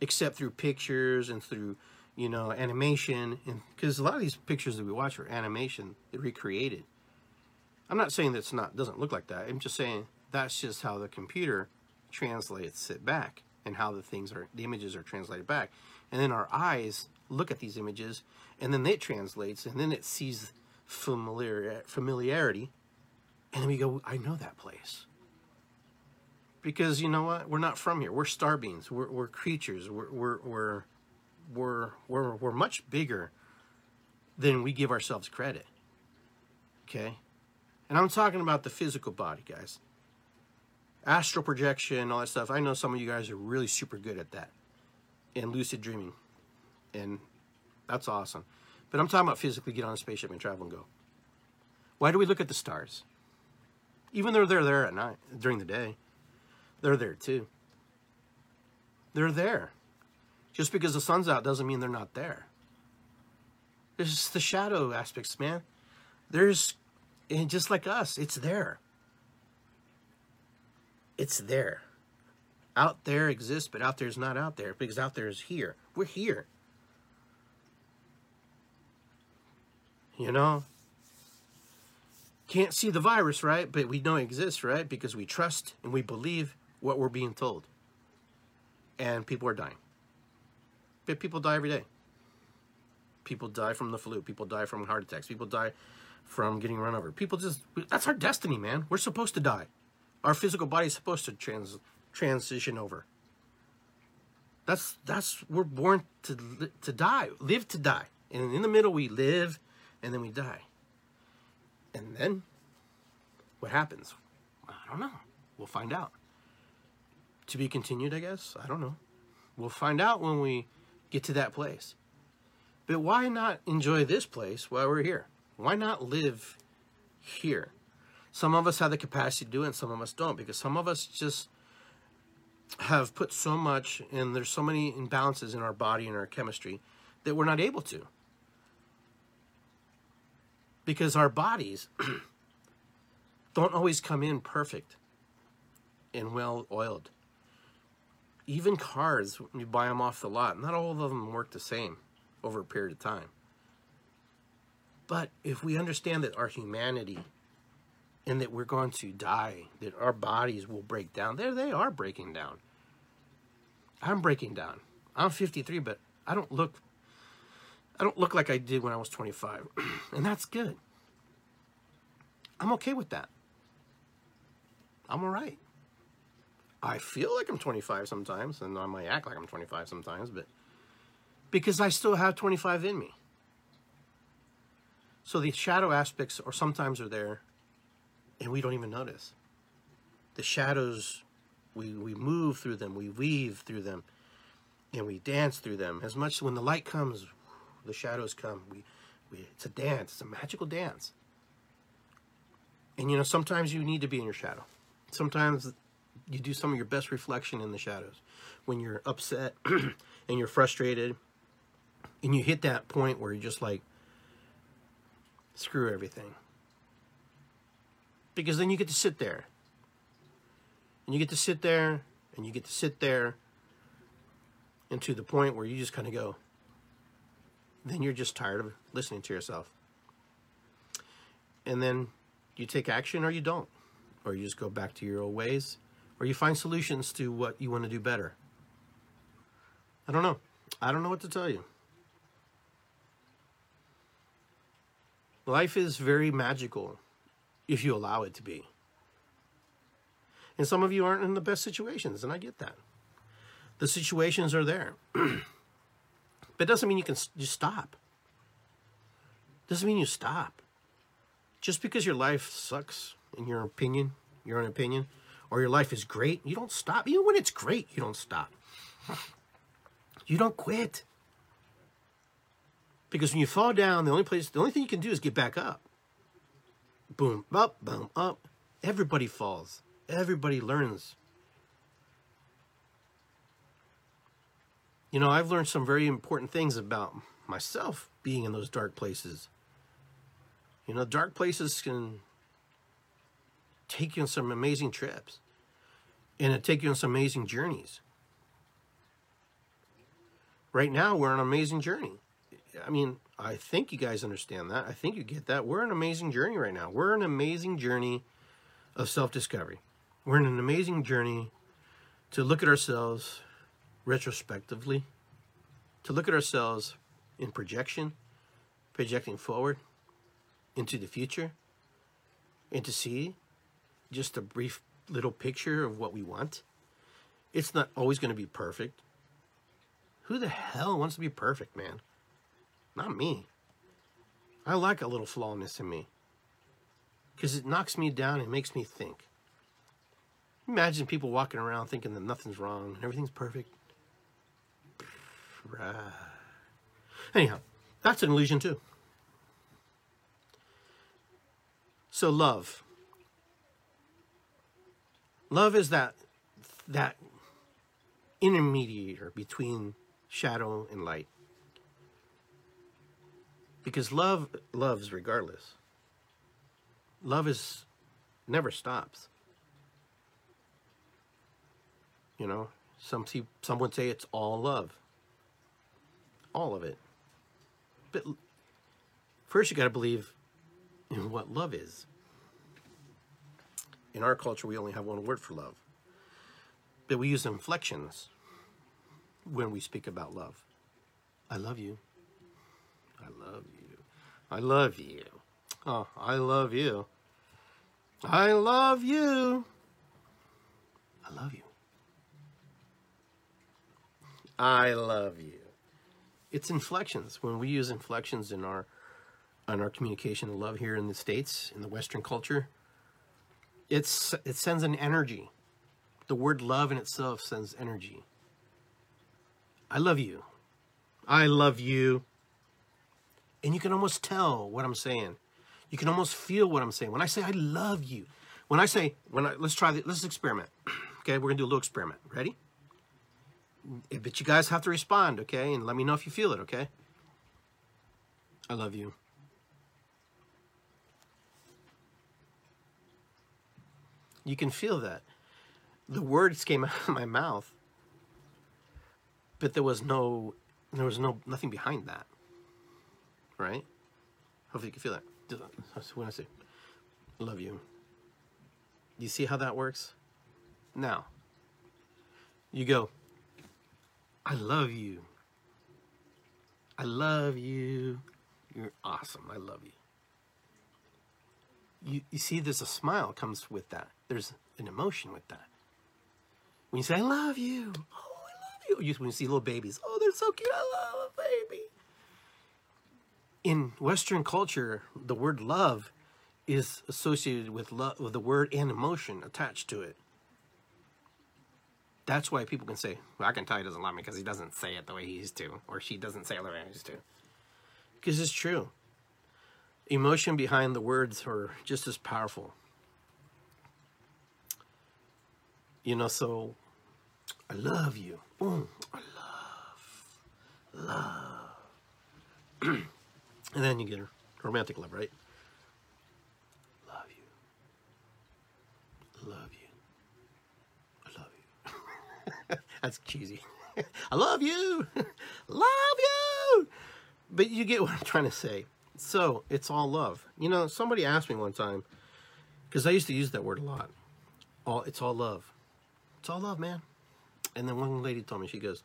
except through pictures and through you know, animation, and because a lot of these pictures that we watch are animation, recreated. I'm not saying that's not doesn't look like that. I'm just saying that's just how the computer translates it back and how the things are the images are translated back. And then our eyes look at these images and then it translates and then it sees familiar familiarity and then we go, I know that place. Because you know what? We're not from here. We're star beings. We're, we're creatures. We're, we're, we're, we're, we're, we're much bigger than we give ourselves credit. Okay? And I'm talking about the physical body, guys. Astral projection, all that stuff. I know some of you guys are really super good at that. And lucid dreaming. And that's awesome. But I'm talking about physically get on a spaceship and travel and go. Why do we look at the stars? Even though they're there at night, during the day, they're there too. They're there. Just because the sun's out doesn't mean they're not there. There's the shadow aspects, man. There's, and just like us, it's there. It's there. Out there exists, but out there is not out there because out there is here. We're here. You know? Can't see the virus, right? But we know it exists, right? Because we trust and we believe what we're being told. And people are dying. People die every day. People die from the flu. People die from heart attacks. People die from getting run over. People just, that's our destiny, man. We're supposed to die. Our physical body is supposed to trans, transition over. That's, that's, we're born to, to die, live to die. And in the middle, we live and then we die. And then what happens? I don't know. We'll find out. To be continued, I guess. I don't know. We'll find out when we get to that place. But why not enjoy this place while we're here? Why not live here? Some of us have the capacity to do it, and some of us don't, because some of us just have put so much, and there's so many imbalances in our body and our chemistry that we're not able to. Because our bodies don't always come in perfect and well oiled. Even cars, when you buy them off the lot, not all of them work the same over a period of time. But if we understand that our humanity and that we're going to die, that our bodies will break down, there they are breaking down. I'm breaking down. I'm 53, but I don't look I don't look like I did when I was 25. and that's good. I'm okay with that. I'm all right. I feel like I'm 25 sometimes, and I might act like I'm 25 sometimes, but because I still have 25 in me. So the shadow aspects are sometimes are there, and we don't even notice. The shadows, we, we move through them, we weave through them, and we dance through them. As much when the light comes, the shadows come. We, we, it's a dance. It's a magical dance. And you know, sometimes you need to be in your shadow. Sometimes you do some of your best reflection in the shadows. When you're upset and you're frustrated, and you hit that point where you're just like, screw everything. Because then you get to sit there. And you get to sit there, and you get to sit there, and to the point where you just kind of go, then you're just tired of listening to yourself. And then you take action or you don't. Or you just go back to your old ways. Or you find solutions to what you want to do better. I don't know. I don't know what to tell you. Life is very magical if you allow it to be. And some of you aren't in the best situations, and I get that. The situations are there. But it doesn't mean you can just stop. Doesn't mean you stop. Just because your life sucks, in your opinion, your own opinion, or your life is great, you don't stop. Even when it's great, you don't stop. You don't quit. Because when you fall down, the only place, the only thing you can do is get back up. Boom, up, boom, up. Everybody falls. Everybody learns. You know, I've learned some very important things about myself being in those dark places. You know, dark places can take you on some amazing trips and it take you on some amazing journeys. right now we're on an amazing journey. I mean, I think you guys understand that. I think you get that. We're on an amazing journey right now. We're on an amazing journey of self discovery. We're in an amazing journey to look at ourselves retrospectively, to look at ourselves in projection, projecting forward into the future, and to see just a brief little picture of what we want. It's not always going to be perfect. Who the hell wants to be perfect, man? Not me. I like a little flawness in me because it knocks me down and makes me think. Imagine people walking around thinking that nothing's wrong and everything's perfect. Right. Anyhow, that's an illusion too. So love. Love is that that intermediator between shadow and light. Because love loves regardless. Love is never stops. You know, some see, some would say it's all love. All of it. But first you got to believe in what love is. In our culture we only have one word for love. But we use inflections when we speak about love. I love you. I love you. I love you. Oh, I love you. I love you. I love you. I love you. It's inflections. When we use inflections in our in our communication of love here in the states in the Western culture, it's it sends an energy. The word love in itself sends energy. I love you. I love you. And you can almost tell what I'm saying. You can almost feel what I'm saying. When I say I love you, when I say, when I, let's try this, let's experiment. okay, we're gonna do a little experiment. Ready? But you guys have to respond, okay? And let me know if you feel it, okay? I love you. You can feel that. The words came out of my mouth, but there was no, there was no, nothing behind that right? Hopefully you can feel that. When I say, love you. You see how that works? Now, you go, I love you. I love you. You're awesome. I love you. You, you see, there's a smile comes with that. There's an emotion with that. When you say, I love you. Oh, I love you. you when you see little babies, oh, they're so cute. I love a baby in Western culture, the word love is associated with love, with the word and emotion attached to it. That's why people can say, well, I can tell he doesn't love me because he doesn't say it the way he used to, or she doesn't say it the way he used to. Because it's true. Emotion behind the words are just as powerful. You know, so I love you. Mm, I love, love. And then you get romantic love, right? Love you. Love you. I love you. That's cheesy. I love you. love you. But you get what I'm trying to say. So it's all love. You know, somebody asked me one time, because I used to use that word a lot. All it's all love. It's all love, man. And then one lady told me, she goes,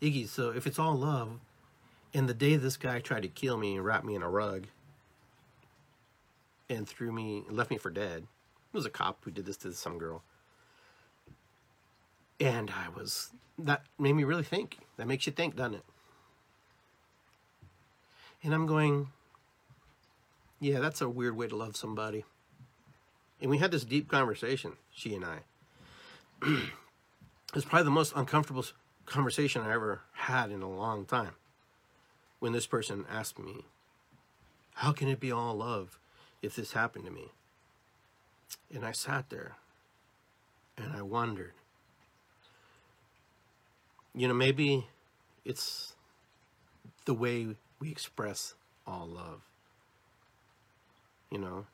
Iggy, so if it's all love, and the day this guy tried to kill me and wrap me in a rug and threw me, left me for dead. It was a cop who did this to some girl. And I was, that made me really think. That makes you think, doesn't it? And I'm going, yeah, that's a weird way to love somebody. And we had this deep conversation, she and I. it was probably the most uncomfortable conversation I ever had in a long time when this person asked me, How can it be all love if this happened to me? And I sat there and I wondered. You know, maybe it's the way we express all love. You know,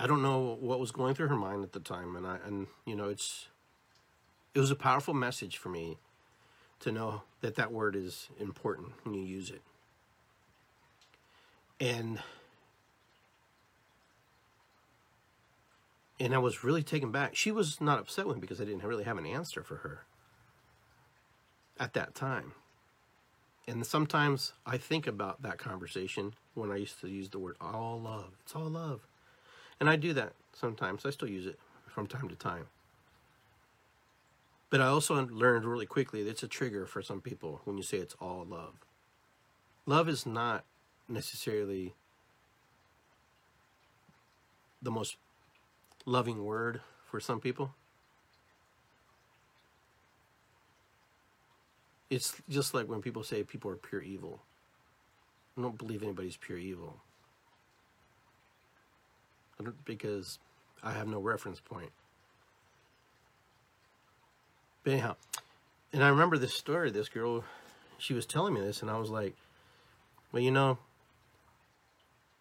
I don't know what was going through her mind at the time, and I and you know it's it was a powerful message for me to know that that word is important when you use it. And and I was really taken back. She was not upset with me because I didn't really have an answer for her at that time. And sometimes I think about that conversation when I used to use the word all love. It's all love. And I do that sometimes. I still use it from time to time. But I also learned really quickly that it's a trigger for some people when you say it's all love. Love is not necessarily the most loving word for some people. It's just like when people say people are pure evil. I don't believe anybody's pure evil. Because I have no reference point. But anyhow, and I remember this story. This girl, she was telling me this, and I was like, well, you know,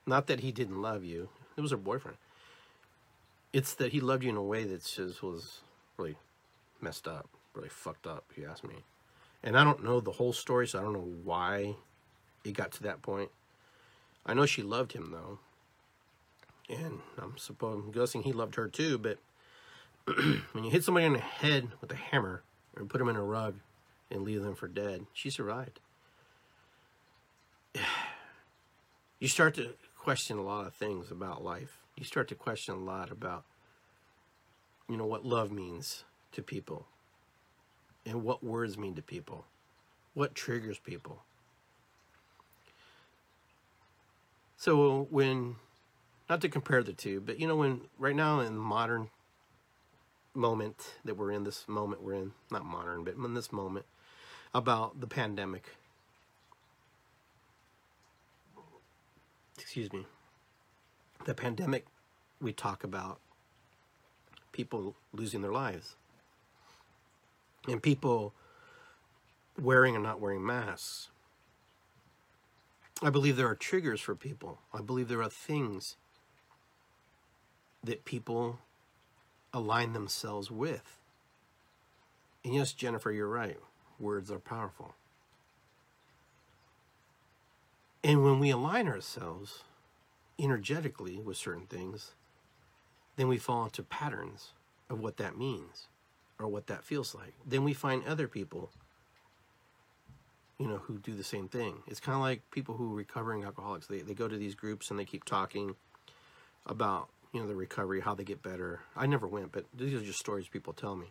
not that he didn't love you. It was her boyfriend. It's that he loved you in a way that just was really messed up, really fucked up, if you ask me. And I don't know the whole story, so I don't know why it got to that point. I know she loved him, though. And I'm supposing, I'm guessing he loved her too, but when you hit somebody in the head with a hammer or put them in a rug and leave them for dead, she survived. You start to question a lot of things about life. You start to question a lot about, you know, what love means to people and what words mean to people, what triggers people. So when, not to compare the two, but you know, when right now in the modern moment that we're in, this moment we're in, not modern, but in this moment about the pandemic. Excuse me. The pandemic, we talk about people losing their lives and people wearing and not wearing masks. I believe there are triggers for people. I believe there are things that people align themselves with. And yes, Jennifer, you're right. Words are powerful. And when we align ourselves energetically with certain things, then we fall into patterns of what that means or what that feels like. Then we find other people, you know, who do the same thing. It's kind of like people who are recovering alcoholics. They, they go to these groups and they keep talking about you know, the recovery, how they get better. I never went, but these are just stories people tell me.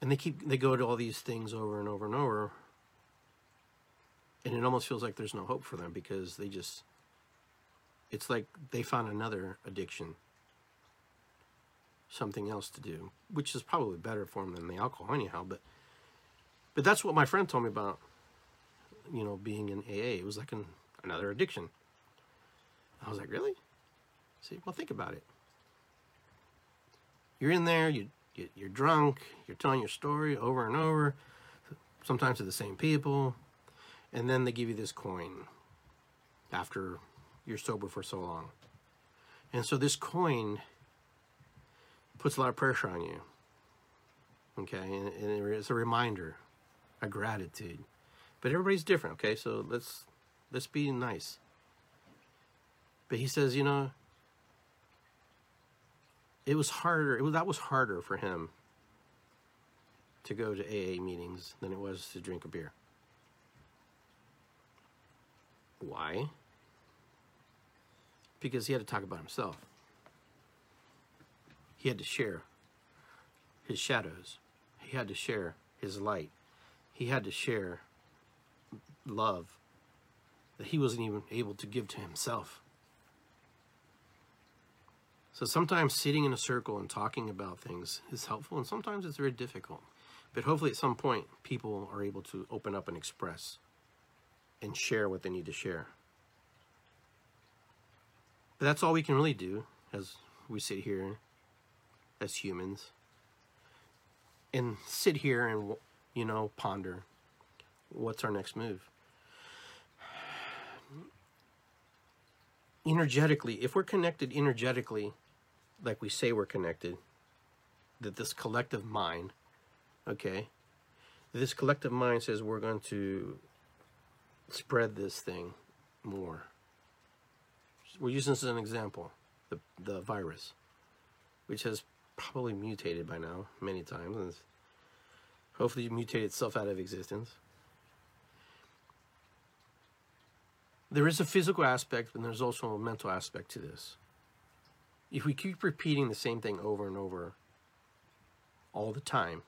And they keep they go to all these things over and over and over. And it almost feels like there's no hope for them because they just it's like they found another addiction. Something else to do, which is probably better for them than the alcohol anyhow, but but that's what my friend told me about you know, being in AA. It was like an, another addiction. I was like, really? See, well, think about it. You're in there, you, you you're drunk, you're telling your story over and over, sometimes to the same people, and then they give you this coin after you're sober for so long. And so this coin puts a lot of pressure on you. Okay, and, and it's a reminder, a gratitude. But everybody's different, okay? So let's let's be nice. But he says, you know, it was harder. It was that was harder for him to go to AA meetings than it was to drink a beer. Why? Because he had to talk about himself. He had to share his shadows. He had to share his light. He had to share love that he wasn't even able to give to himself. So sometimes sitting in a circle and talking about things is helpful, and sometimes it's very difficult. But hopefully, at some point, people are able to open up and express and share what they need to share. But that's all we can really do as we sit here as humans and sit here and, you know, ponder what's our next move. Energetically, if we're connected energetically like we say we're connected, that this collective mind Okay? This collective mind says we're going to spread this thing more. We're using this as an example the, the virus, which has probably mutated by now many times and hopefully mutated itself out of existence. There is a physical aspect, and there's also a mental aspect to this. If we keep repeating the same thing over and over all the time,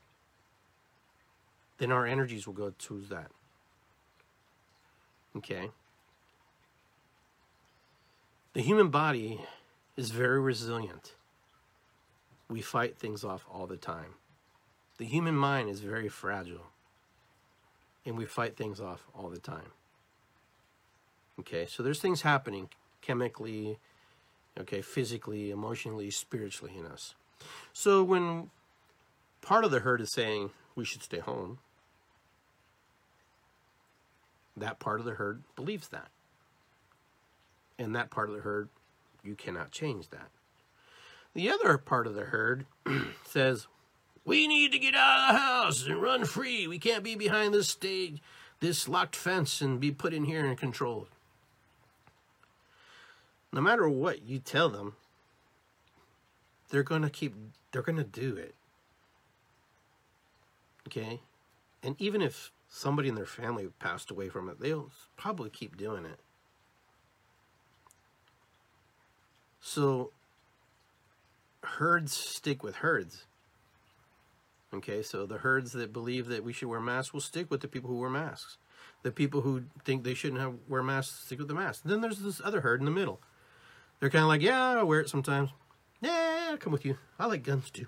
then our energies will go to that. Okay? The human body is very resilient. We fight things off all the time. The human mind is very fragile. And we fight things off all the time. Okay, so there's things happening chemically, okay, physically, emotionally, spiritually in us. So when part of the herd is saying we should stay home, that part of the herd believes that. And that part of the herd, you cannot change that. The other part of the herd says, we need to get out of the house and run free. We can't be behind this stage, this locked fence, and be put in here and controlled. No matter what you tell them, they're going to keep, they're going to do it. Okay? And even if somebody in their family passed away from it, they'll probably keep doing it. So herds stick with herds. Okay, so the herds that believe that we should wear masks will stick with the people who wear masks. The people who think they shouldn't have wear masks stick with the masks. Then there's this other herd in the middle. They're kind of like, yeah, I wear it sometimes. Yeah, I'll come with you. I like guns too.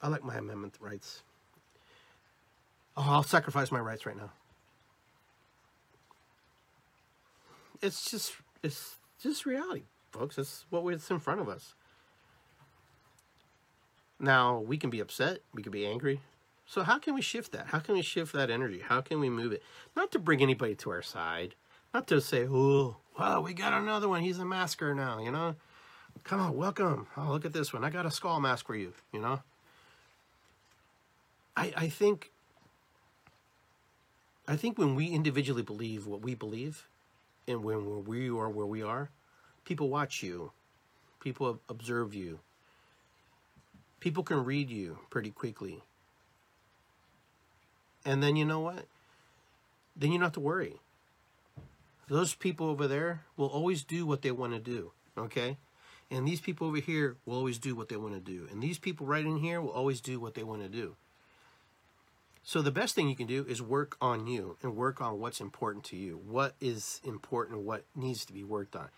I like my amendment rights. Oh, I'll sacrifice my rights right now. It's just, it's just reality, folks. It's what it's in front of us. Now, we can be upset, we can be angry. So, how can we shift that? How can we shift that energy? How can we move it? Not to bring anybody to our side, not to say, oh, wow, we got another one. He's a masker now, you know? Come on, welcome. Oh, look at this one. I got a skull mask for you, you know? I, I think I think when we individually believe what we believe and when we are where we are, people watch you, people observe you, people can read you pretty quickly. And then you know what? Then you don't have to worry. Those people over there will always do what they want to do, okay? And these people over here will always do what they want to do. And these people right in here will always do what they want to do. So the best thing you can do is work on you and work on what's important to you. What is important, what needs to be worked on.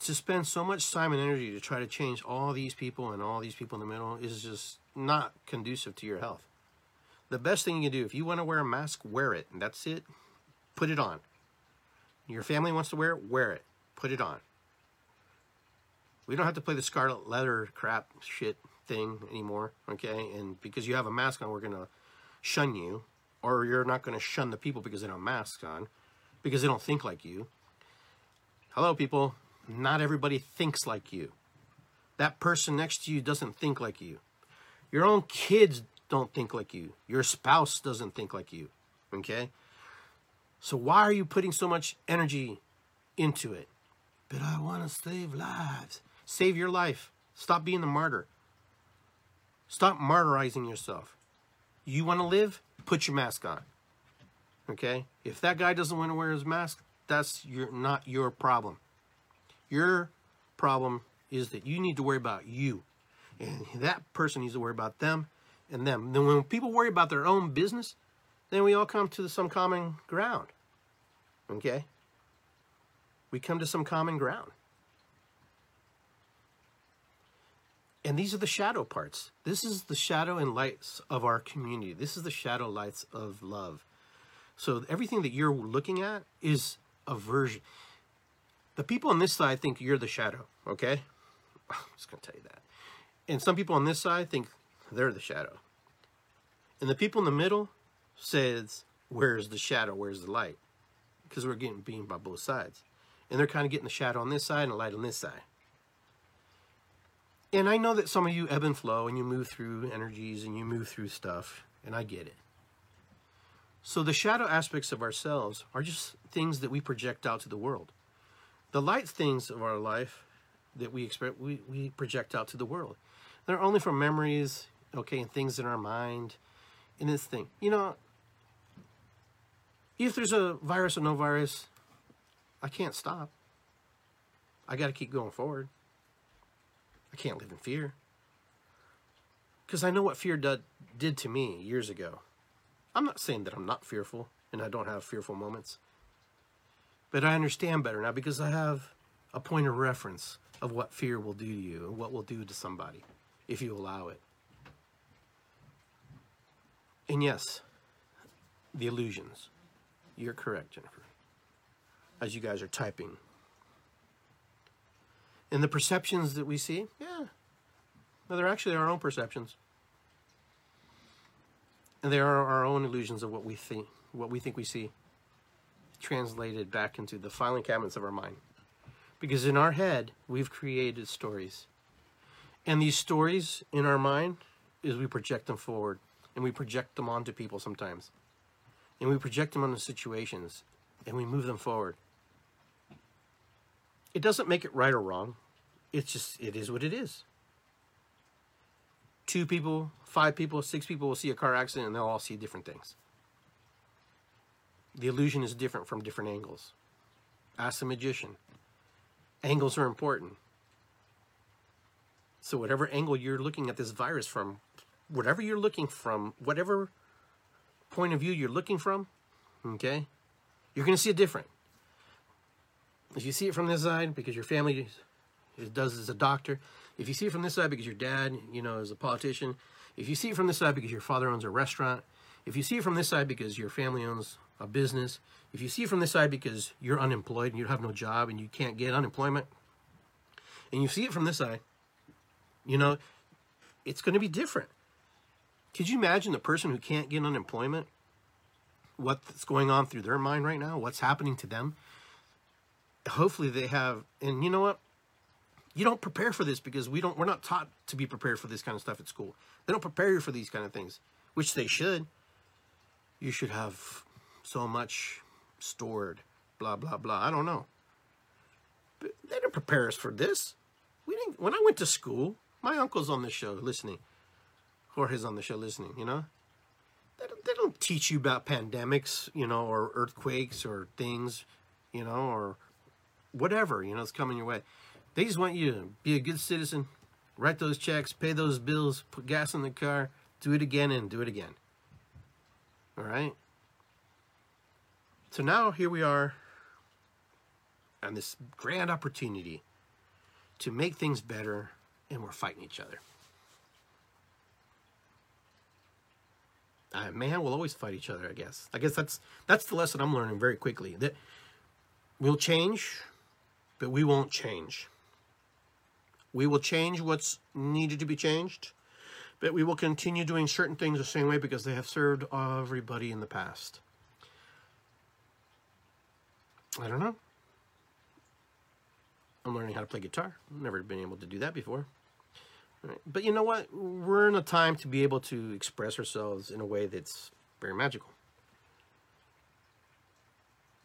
To spend so much time and energy to try to change all these people and all these people in the middle is just not conducive to your health. The best thing you can do, if you want to wear a mask, wear it. And that's it. Put it on. Your family wants to wear it, wear it. Put it on. We don't have to play the scarlet letter crap shit thing anymore, okay? And because you have a mask on, we're going to shun you, or you're not going to shun the people because they don't masks on, because they don't think like you. Hello, people. Not everybody thinks like you. That person next to you doesn't think like you. Your own kids don't think like you. Your spouse doesn't think like you. Okay? So why are you putting so much energy into it? But I want to save lives. Save your life. Stop being the martyr. Stop martyrizing yourself. You want to live? Put your mask on. Okay? If that guy doesn't want to wear his mask, that's your not your problem. Your problem is that you need to worry about you. And that person needs to worry about them and them. Then when people worry about their own business, then we all come to some common ground. Okay? We come to some common ground. And these are the shadow parts. This is the shadow and lights of our community. This is the shadow lights of love. So everything that you're looking at is a version. The people on this side think you're the shadow, okay? I'm just going to tell you that. And some people on this side think they're the shadow. And the people in the middle says, where's the shadow? Where's the light? Because we're getting beamed by both sides. And they're kind of getting the shadow on this side and the light on this side. and I know that some of you ebb and flow and you move through energies and you move through stuff, and I get it. So the shadow aspects of ourselves are just things that we project out to the world. The light things of our life that we expect we, we project out to the world. They're only from memories, okay, and things in our mind, in this thing. You know, if there's a virus or no virus, I can't stop. I got to keep going forward. I can't live in fear. Because I know what fear did, did to me years ago. I'm not saying that I'm not fearful and I don't have fearful moments. But I understand better now because I have a point of reference of what fear will do to you and what will do to somebody if you allow it. And yes, the illusions. You're correct, Jennifer. As you guys are typing. And the perceptions that we see, yeah, well, they're actually our own perceptions. And they are our own illusions of what we think, what we think we see, translated back into the filing cabinets of our mind. Because in our head, we've created stories. And these stories in our mind is we project them forward and we project them onto people sometimes. And we project them onto situations and we move them forward. It doesn't make it right or wrong. It's just, it is what it is. Two people, five people, six people will see a car accident and they'll all see different things. The illusion is different from different angles. Ask the magician. Angles are important. So, whatever angle you're looking at this virus from, whatever you're looking from, whatever point of view you're looking from, okay, you're going to see it different. If you see it from this side because your family does as a doctor, if you see it from this side because your dad, you know, is a politician, if you see it from this side because your father owns a restaurant, if you see it from this side because your family owns a business, if you see it from this side because you're unemployed and you have no job and you can't get unemployment, and you see it from this side, you know, it's going to be different. Could you imagine the person who can't get unemployment? What's going on through their mind right now? What's happening to them? Hopefully they have, and you know what? You don't prepare for this because we don't. We're not taught to be prepared for this kind of stuff at school. They don't prepare you for these kind of things, which they should. You should have so much stored, blah blah blah. I don't know. But they didn't prepare us for this. We didn't. When I went to school, my uncle's on the show listening. Jorge's on the show listening. You know, they don't, they don't teach you about pandemics, you know, or earthquakes or things, you know, or whatever you know it's coming your way. They just want you to be a good citizen, write those checks, pay those bills, put gas in the car, do it again and do it again. All right. So now here we are on this grand opportunity to make things better, and we're fighting each other. Uh, man will always fight each other. I guess. I guess that's that's the lesson I'm learning very quickly. That we'll change, but we won't change. We will change what's needed to be changed, but we will continue doing certain things the same way because they have served everybody in the past. I don't know. I'm learning how to play guitar. Never been able to do that before. But you know what? We're in a time to be able to express ourselves in a way that's very magical.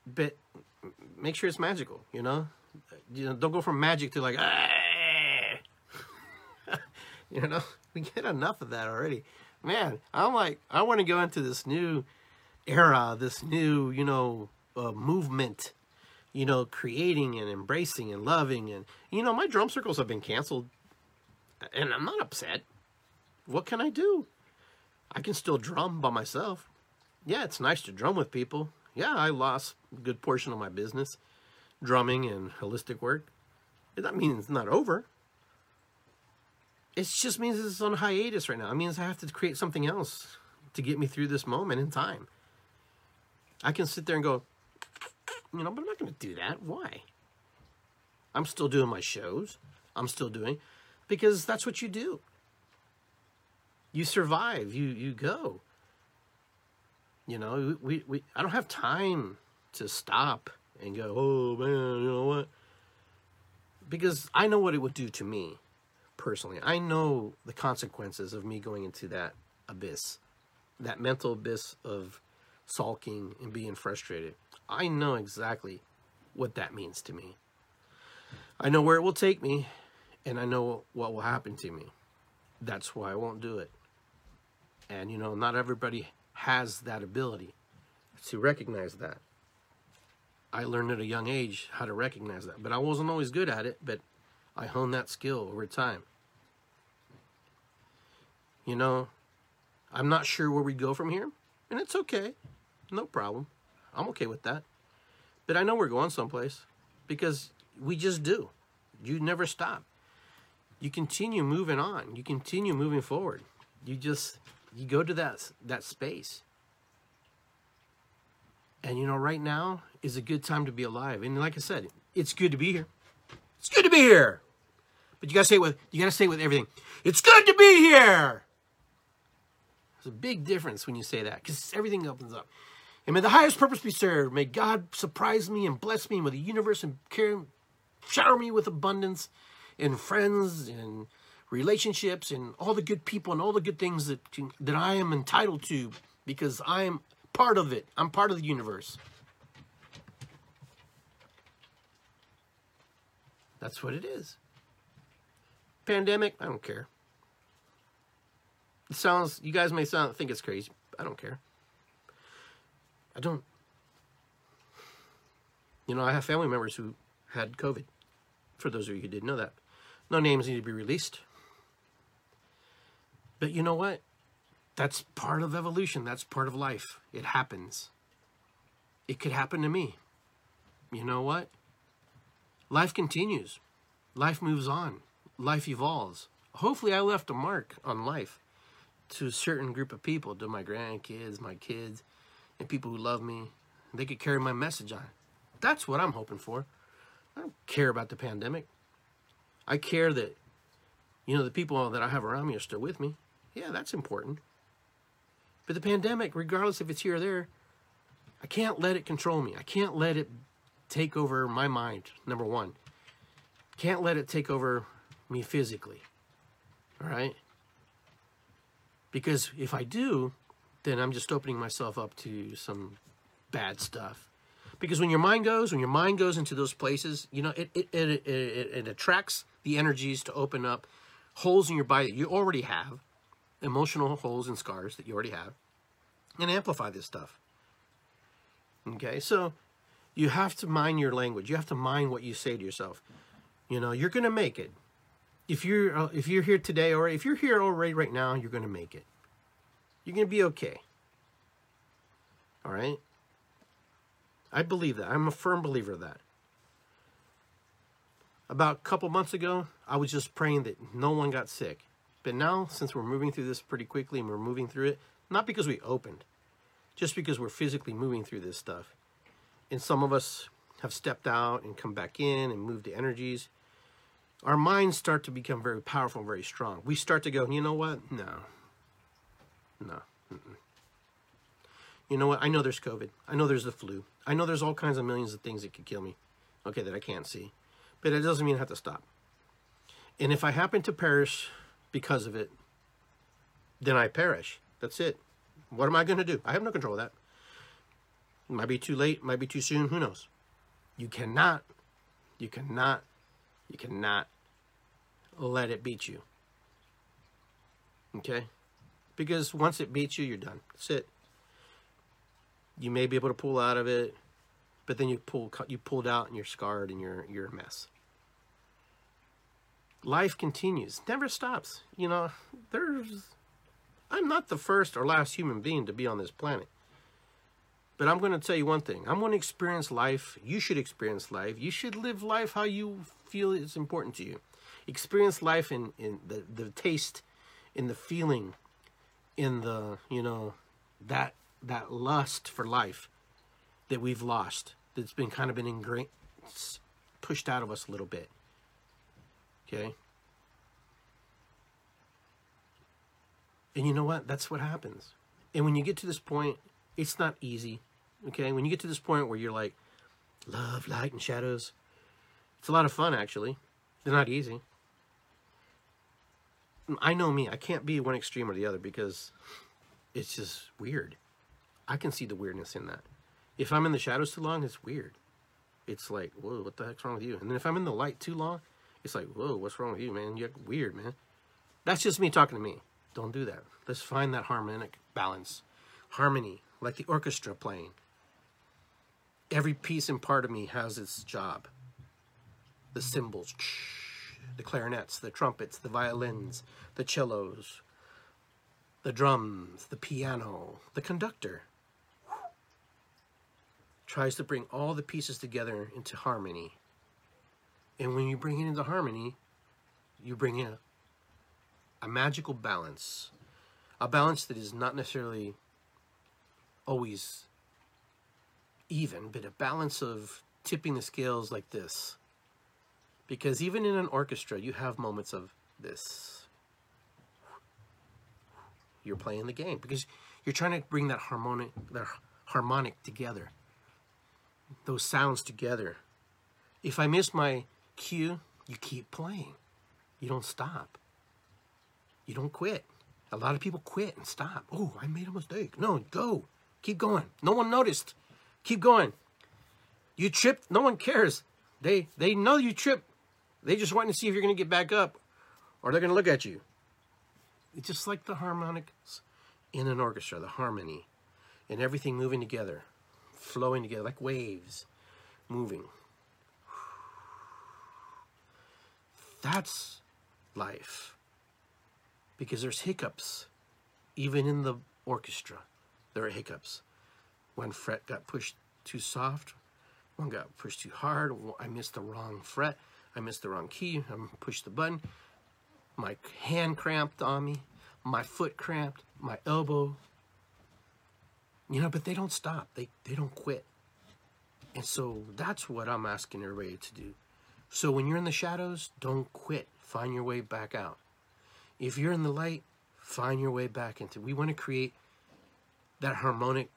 But make sure it's magical, you know? You know, don't go from magic to like, you know, we get enough of that already. Man, I'm like, I want to go into this new era, this new, you know, uh, movement you know, creating and embracing and loving. And, you know, my drum circles have been canceled and I'm not upset. What can I do? I can still drum by myself. Yeah, it's nice to drum with people. Yeah, I lost a good portion of my business drumming and holistic work. That means it's not over. It just means it's on hiatus right now. It means I have to create something else to get me through this moment in time. I can sit there and go, you know, but I'm not going to do that. Why? I'm still doing my shows. I'm still doing because that's what you do. You survive. You you go. You know, we, we I don't have time to stop and go, oh man, you know what? Because I know what it would do to me personally. I know the consequences of me going into that abyss, that mental abyss of sulking and being frustrated. I know exactly what that means to me. I know where it will take me, and I know what will happen to me. That's why I won't do it. And, you know, not everybody has that ability to recognize that. I learned at a young age how to recognize that, but I wasn't always good at it, but I honed that skill over time. You know, I'm not sure where we go from here, and it's okay. No problem. I'm okay with that. But I know we're going someplace because we just do. You never stop. You continue moving on. You continue moving forward. You just you go to that that space. And you know, right now is a good time to be alive. And like I said, it's good to be here. It's good to be here. But you gotta say it with you gotta say it with everything. It's good to be here. There's a big difference when you say that because everything opens up. And may the highest purpose be served. May God surprise me and bless me with the universe and care, shower me with abundance and friends and relationships and all the good people and all the good things that that I am entitled to because I am part of it. I'm part of the universe. That's what it is. Pandemic, I don't care. It sounds, you guys may sound think it's crazy. I don't care. I don't. You know, I have family members who had COVID. For those of you who didn't know that, no names need to be released. But you know what? That's part of evolution. That's part of life. It happens. It could happen to me. You know what? Life continues. Life moves on. Life evolves. Hopefully, I left a mark on life to a certain group of people, to my grandkids, my kids, and people who love me. They could carry my message on. That's what I'm hoping for. I don't care about the pandemic. I care that, you know, the people that I have around me are still with me. Yeah, that's important. But the pandemic, regardless if it's here or there, I can't let it control me. I can't let it take over my mind, number one. Can't let it take over me physically. All right? Because if I do, then I'm just opening myself up to some bad stuff. Because when your mind goes, when your mind goes into those places, you know, it, it, it, it, it attracts the energies to open up holes in your body that you already have, emotional holes and scars that you already have, and amplify this stuff. Okay, so you have to mind your language. You have to mind what you say to yourself. You know, you're going to make it. If you're uh, if you're here today or if you're here already right now, you're going to make it. You're going to be okay. All right? I believe that. I'm a firm believer of that. About a couple months ago, I was just praying that no one got sick. But now, since we're moving through this pretty quickly and we're moving through it, not because we opened, just because we're physically moving through this stuff. And some of us have stepped out and come back in and moved the energies. Our minds start to become very powerful and very strong. We start to go, you know what? No. No. Mm-mm. You know what? I know there's COVID. I know there's the flu. I know there's all kinds of millions of things that could kill me. Okay, that I can't see. But it doesn't mean I have to stop. And if I happen to perish because of it, then I perish. That's it. What am I going to do? I have no control of that. It might be too late, might be too soon, who knows? You cannot, you cannot, you cannot let it beat you. Okay? Because once it beats you, you're done. That's it. You may be able to pull out of it, but then you pull you pulled out and you're scarred and you're you're a mess. Life continues, never stops. You know, there's I'm not the first or last human being to be on this planet. But I'm going to tell you one thing. I'm going to experience life. You should experience life. You should live life how you feel is important to you. Experience life in, in the, the taste, in the feeling, in the, you know, that that lust for life that we've lost. That's been kind of been ingrained pushed out of us a little bit. Okay? And you know what? That's what happens. And when you get to this point, it's not easy. Okay? When you get to this point where you're like, love, light, and shadows, it's a lot of fun, actually. They're not easy. I know me. I can't be one extreme or the other because it's just weird. I can see the weirdness in that. If I'm in the shadows too long, it's weird. It's like, whoa, what the heck's wrong with you? And then if I'm in the light too long, it's like, whoa, what's wrong with you, man? You're weird, man. That's just me talking to me. Don't do that. Let's find that harmonic balance. Harmony, like the orchestra playing. Every piece and part of me has its job. The cymbals, the clarinets, the trumpets, the violins, the cellos, the drums, the piano, the conductor. Tries to bring all the pieces together into harmony. And when you bring it into harmony, you bring in a, magical balance. A balance that is not necessarily always even, but a balance of tipping the scales like this. Because even in an orchestra, you have moments of this. You're playing the game because you're trying to bring that harmonic, that harmonic together. Those sounds together. If I miss my cue, you keep playing. You don't stop. You don't quit. A lot of people quit and stop. Oh, I made a mistake. No, go. Keep going. No one noticed. Keep going. You tripped. No one cares. They they know you tripped. They just want to see if you're going to get back up or they're going to look at you. It's just like the harmonics in an orchestra, the harmony and everything moving together, flowing together like waves moving. That's life. Because there's hiccups. Even in the orchestra, there are hiccups. One fret got pushed too soft, one got pushed too hard, I missed the wrong fret, I missed the wrong key, I pushed the button, my hand cramped on me, my foot cramped, my elbow. You know, but they don't stop. They they don't quit. And so that's what I'm asking everybody to do. So when you're in the shadows, don't quit. Find your way back out. If you're in the light, find your way back into. We want to create that harmonic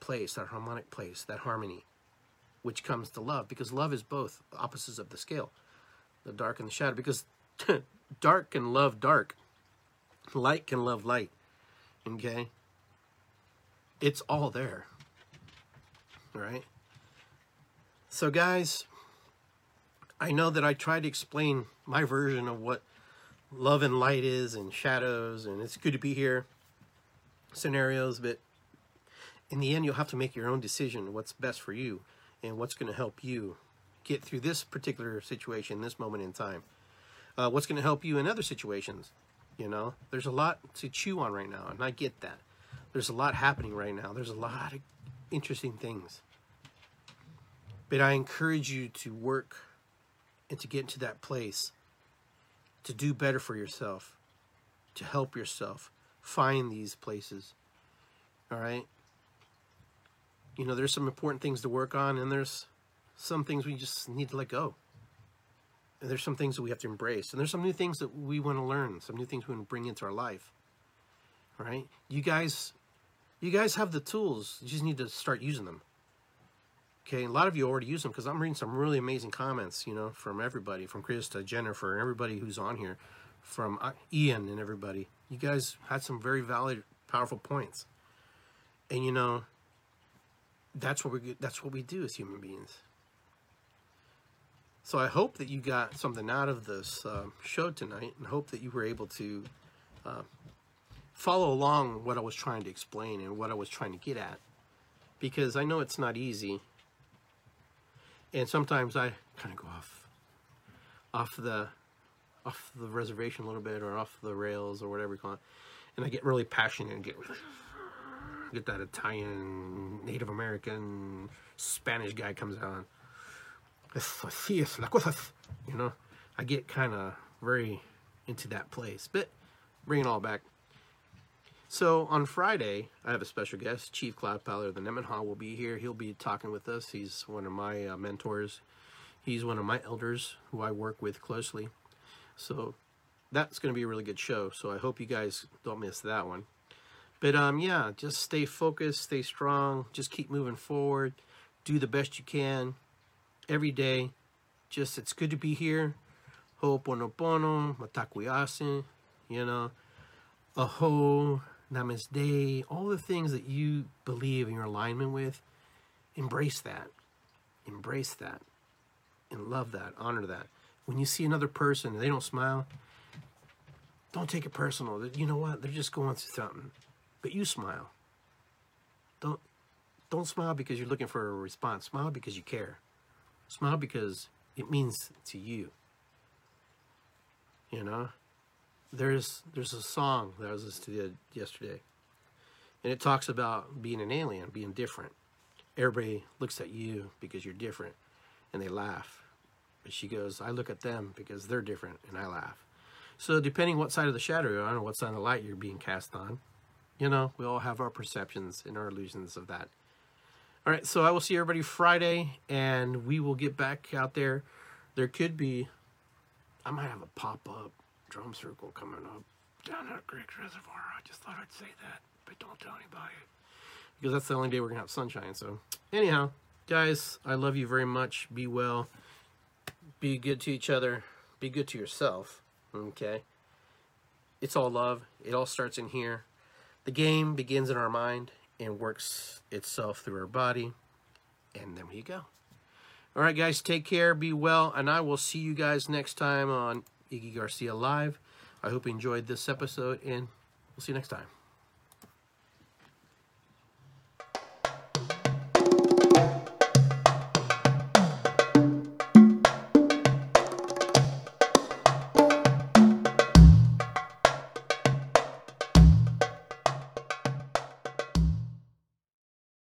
place, that harmonic place, that harmony, which comes to love, because love is both opposites of the scale, the dark and the shadow. Because dark can love dark, light can love light. Okay? It's all there. Right? So, guys, I know that I try to explain my version of what love and light is and shadows, and it's good to be here scenarios, but in the end, you'll have to make your own decision what's best for you and what's going to help you get through this particular situation, this moment in time. Uh, what's going to help you in other situations. You know, there's a lot to chew on right now, and I get that. There's a lot happening right now. There's a lot of interesting things. But I encourage you to work and to get into that place to do better for yourself, to help yourself find these places. All right? You know, there's some important things to work on, and there's some things we just need to let go. And there's some things that we have to embrace. And there's some new things that we want to learn, some new things we want to bring into our life. All right? You guys you guys have the tools. You just need to start using them. Okay, a lot of you already use them because I'm reading some really amazing comments, you know, from everybody, from Chris to Jennifer, and everybody who's on here, from uh, Ian and everybody. You guys had some very valid, powerful points, and you know, that's what we that's what we do as human beings. So I hope that you got something out of this um, show tonight, and hope that you were able to uh, follow along what I was trying to explain and what I was trying to get at, because I know it's not easy and sometimes I kind of go off off the off the reservation a little bit or off the rails or whatever you call it, and I get really passionate and get get that Italian, Native American, Spanish guy comes on. You know, I get kind of very into that place, but bring it all back. So on Friday, I have a special guest, Chief Cloud Paller of the Nemenhah will be here. He'll be talking with us. He's one of my uh, mentors. He's one of my elders who I work with closely. So that's going to be a really good show. So I hope you guys don't miss that one. But um, yeah, just stay focused, stay strong, just keep moving forward, do the best you can every day. Just it's good to be here. Ho'oponopono, mitakuye oyasin, you know, aho, namaste, all the things that you believe in your alignment with, embrace that. Embrace that. And love that. Honor that. When you see another person and they don't smile, don't take it personal. You know what? They're just going through something. But you smile. Don't don't smile because you're looking for a response. Smile because you care. Smile because it means to you. You know? There's there's a song that I was listening to yesterday. And it talks about being an alien, being different. Everybody looks at you because you're different and they laugh. But she goes, I look at them because they're different and I laugh. So depending what side of the shadow you're on or what side of the light you're being cast on, you know, we all have our perceptions and our illusions of that. All right, so I will see everybody Friday, and we will get back out there. There could be, I might have a pop up drum circle coming up down at Griggs Reservoir. I just thought I'd say that, but don't tell anybody because that's the only day we're gonna have sunshine. So, anyhow, guys, I love you very much. Be well. Be good to each other. Be good to yourself. Okay. It's all love. It all starts in here. The game begins in our mind and works itself through our body. And there you go. All right, guys, take care, be well, and I will see you guys next time on Iggy Garcia Live. I hope you enjoyed this episode, and we'll see you next time.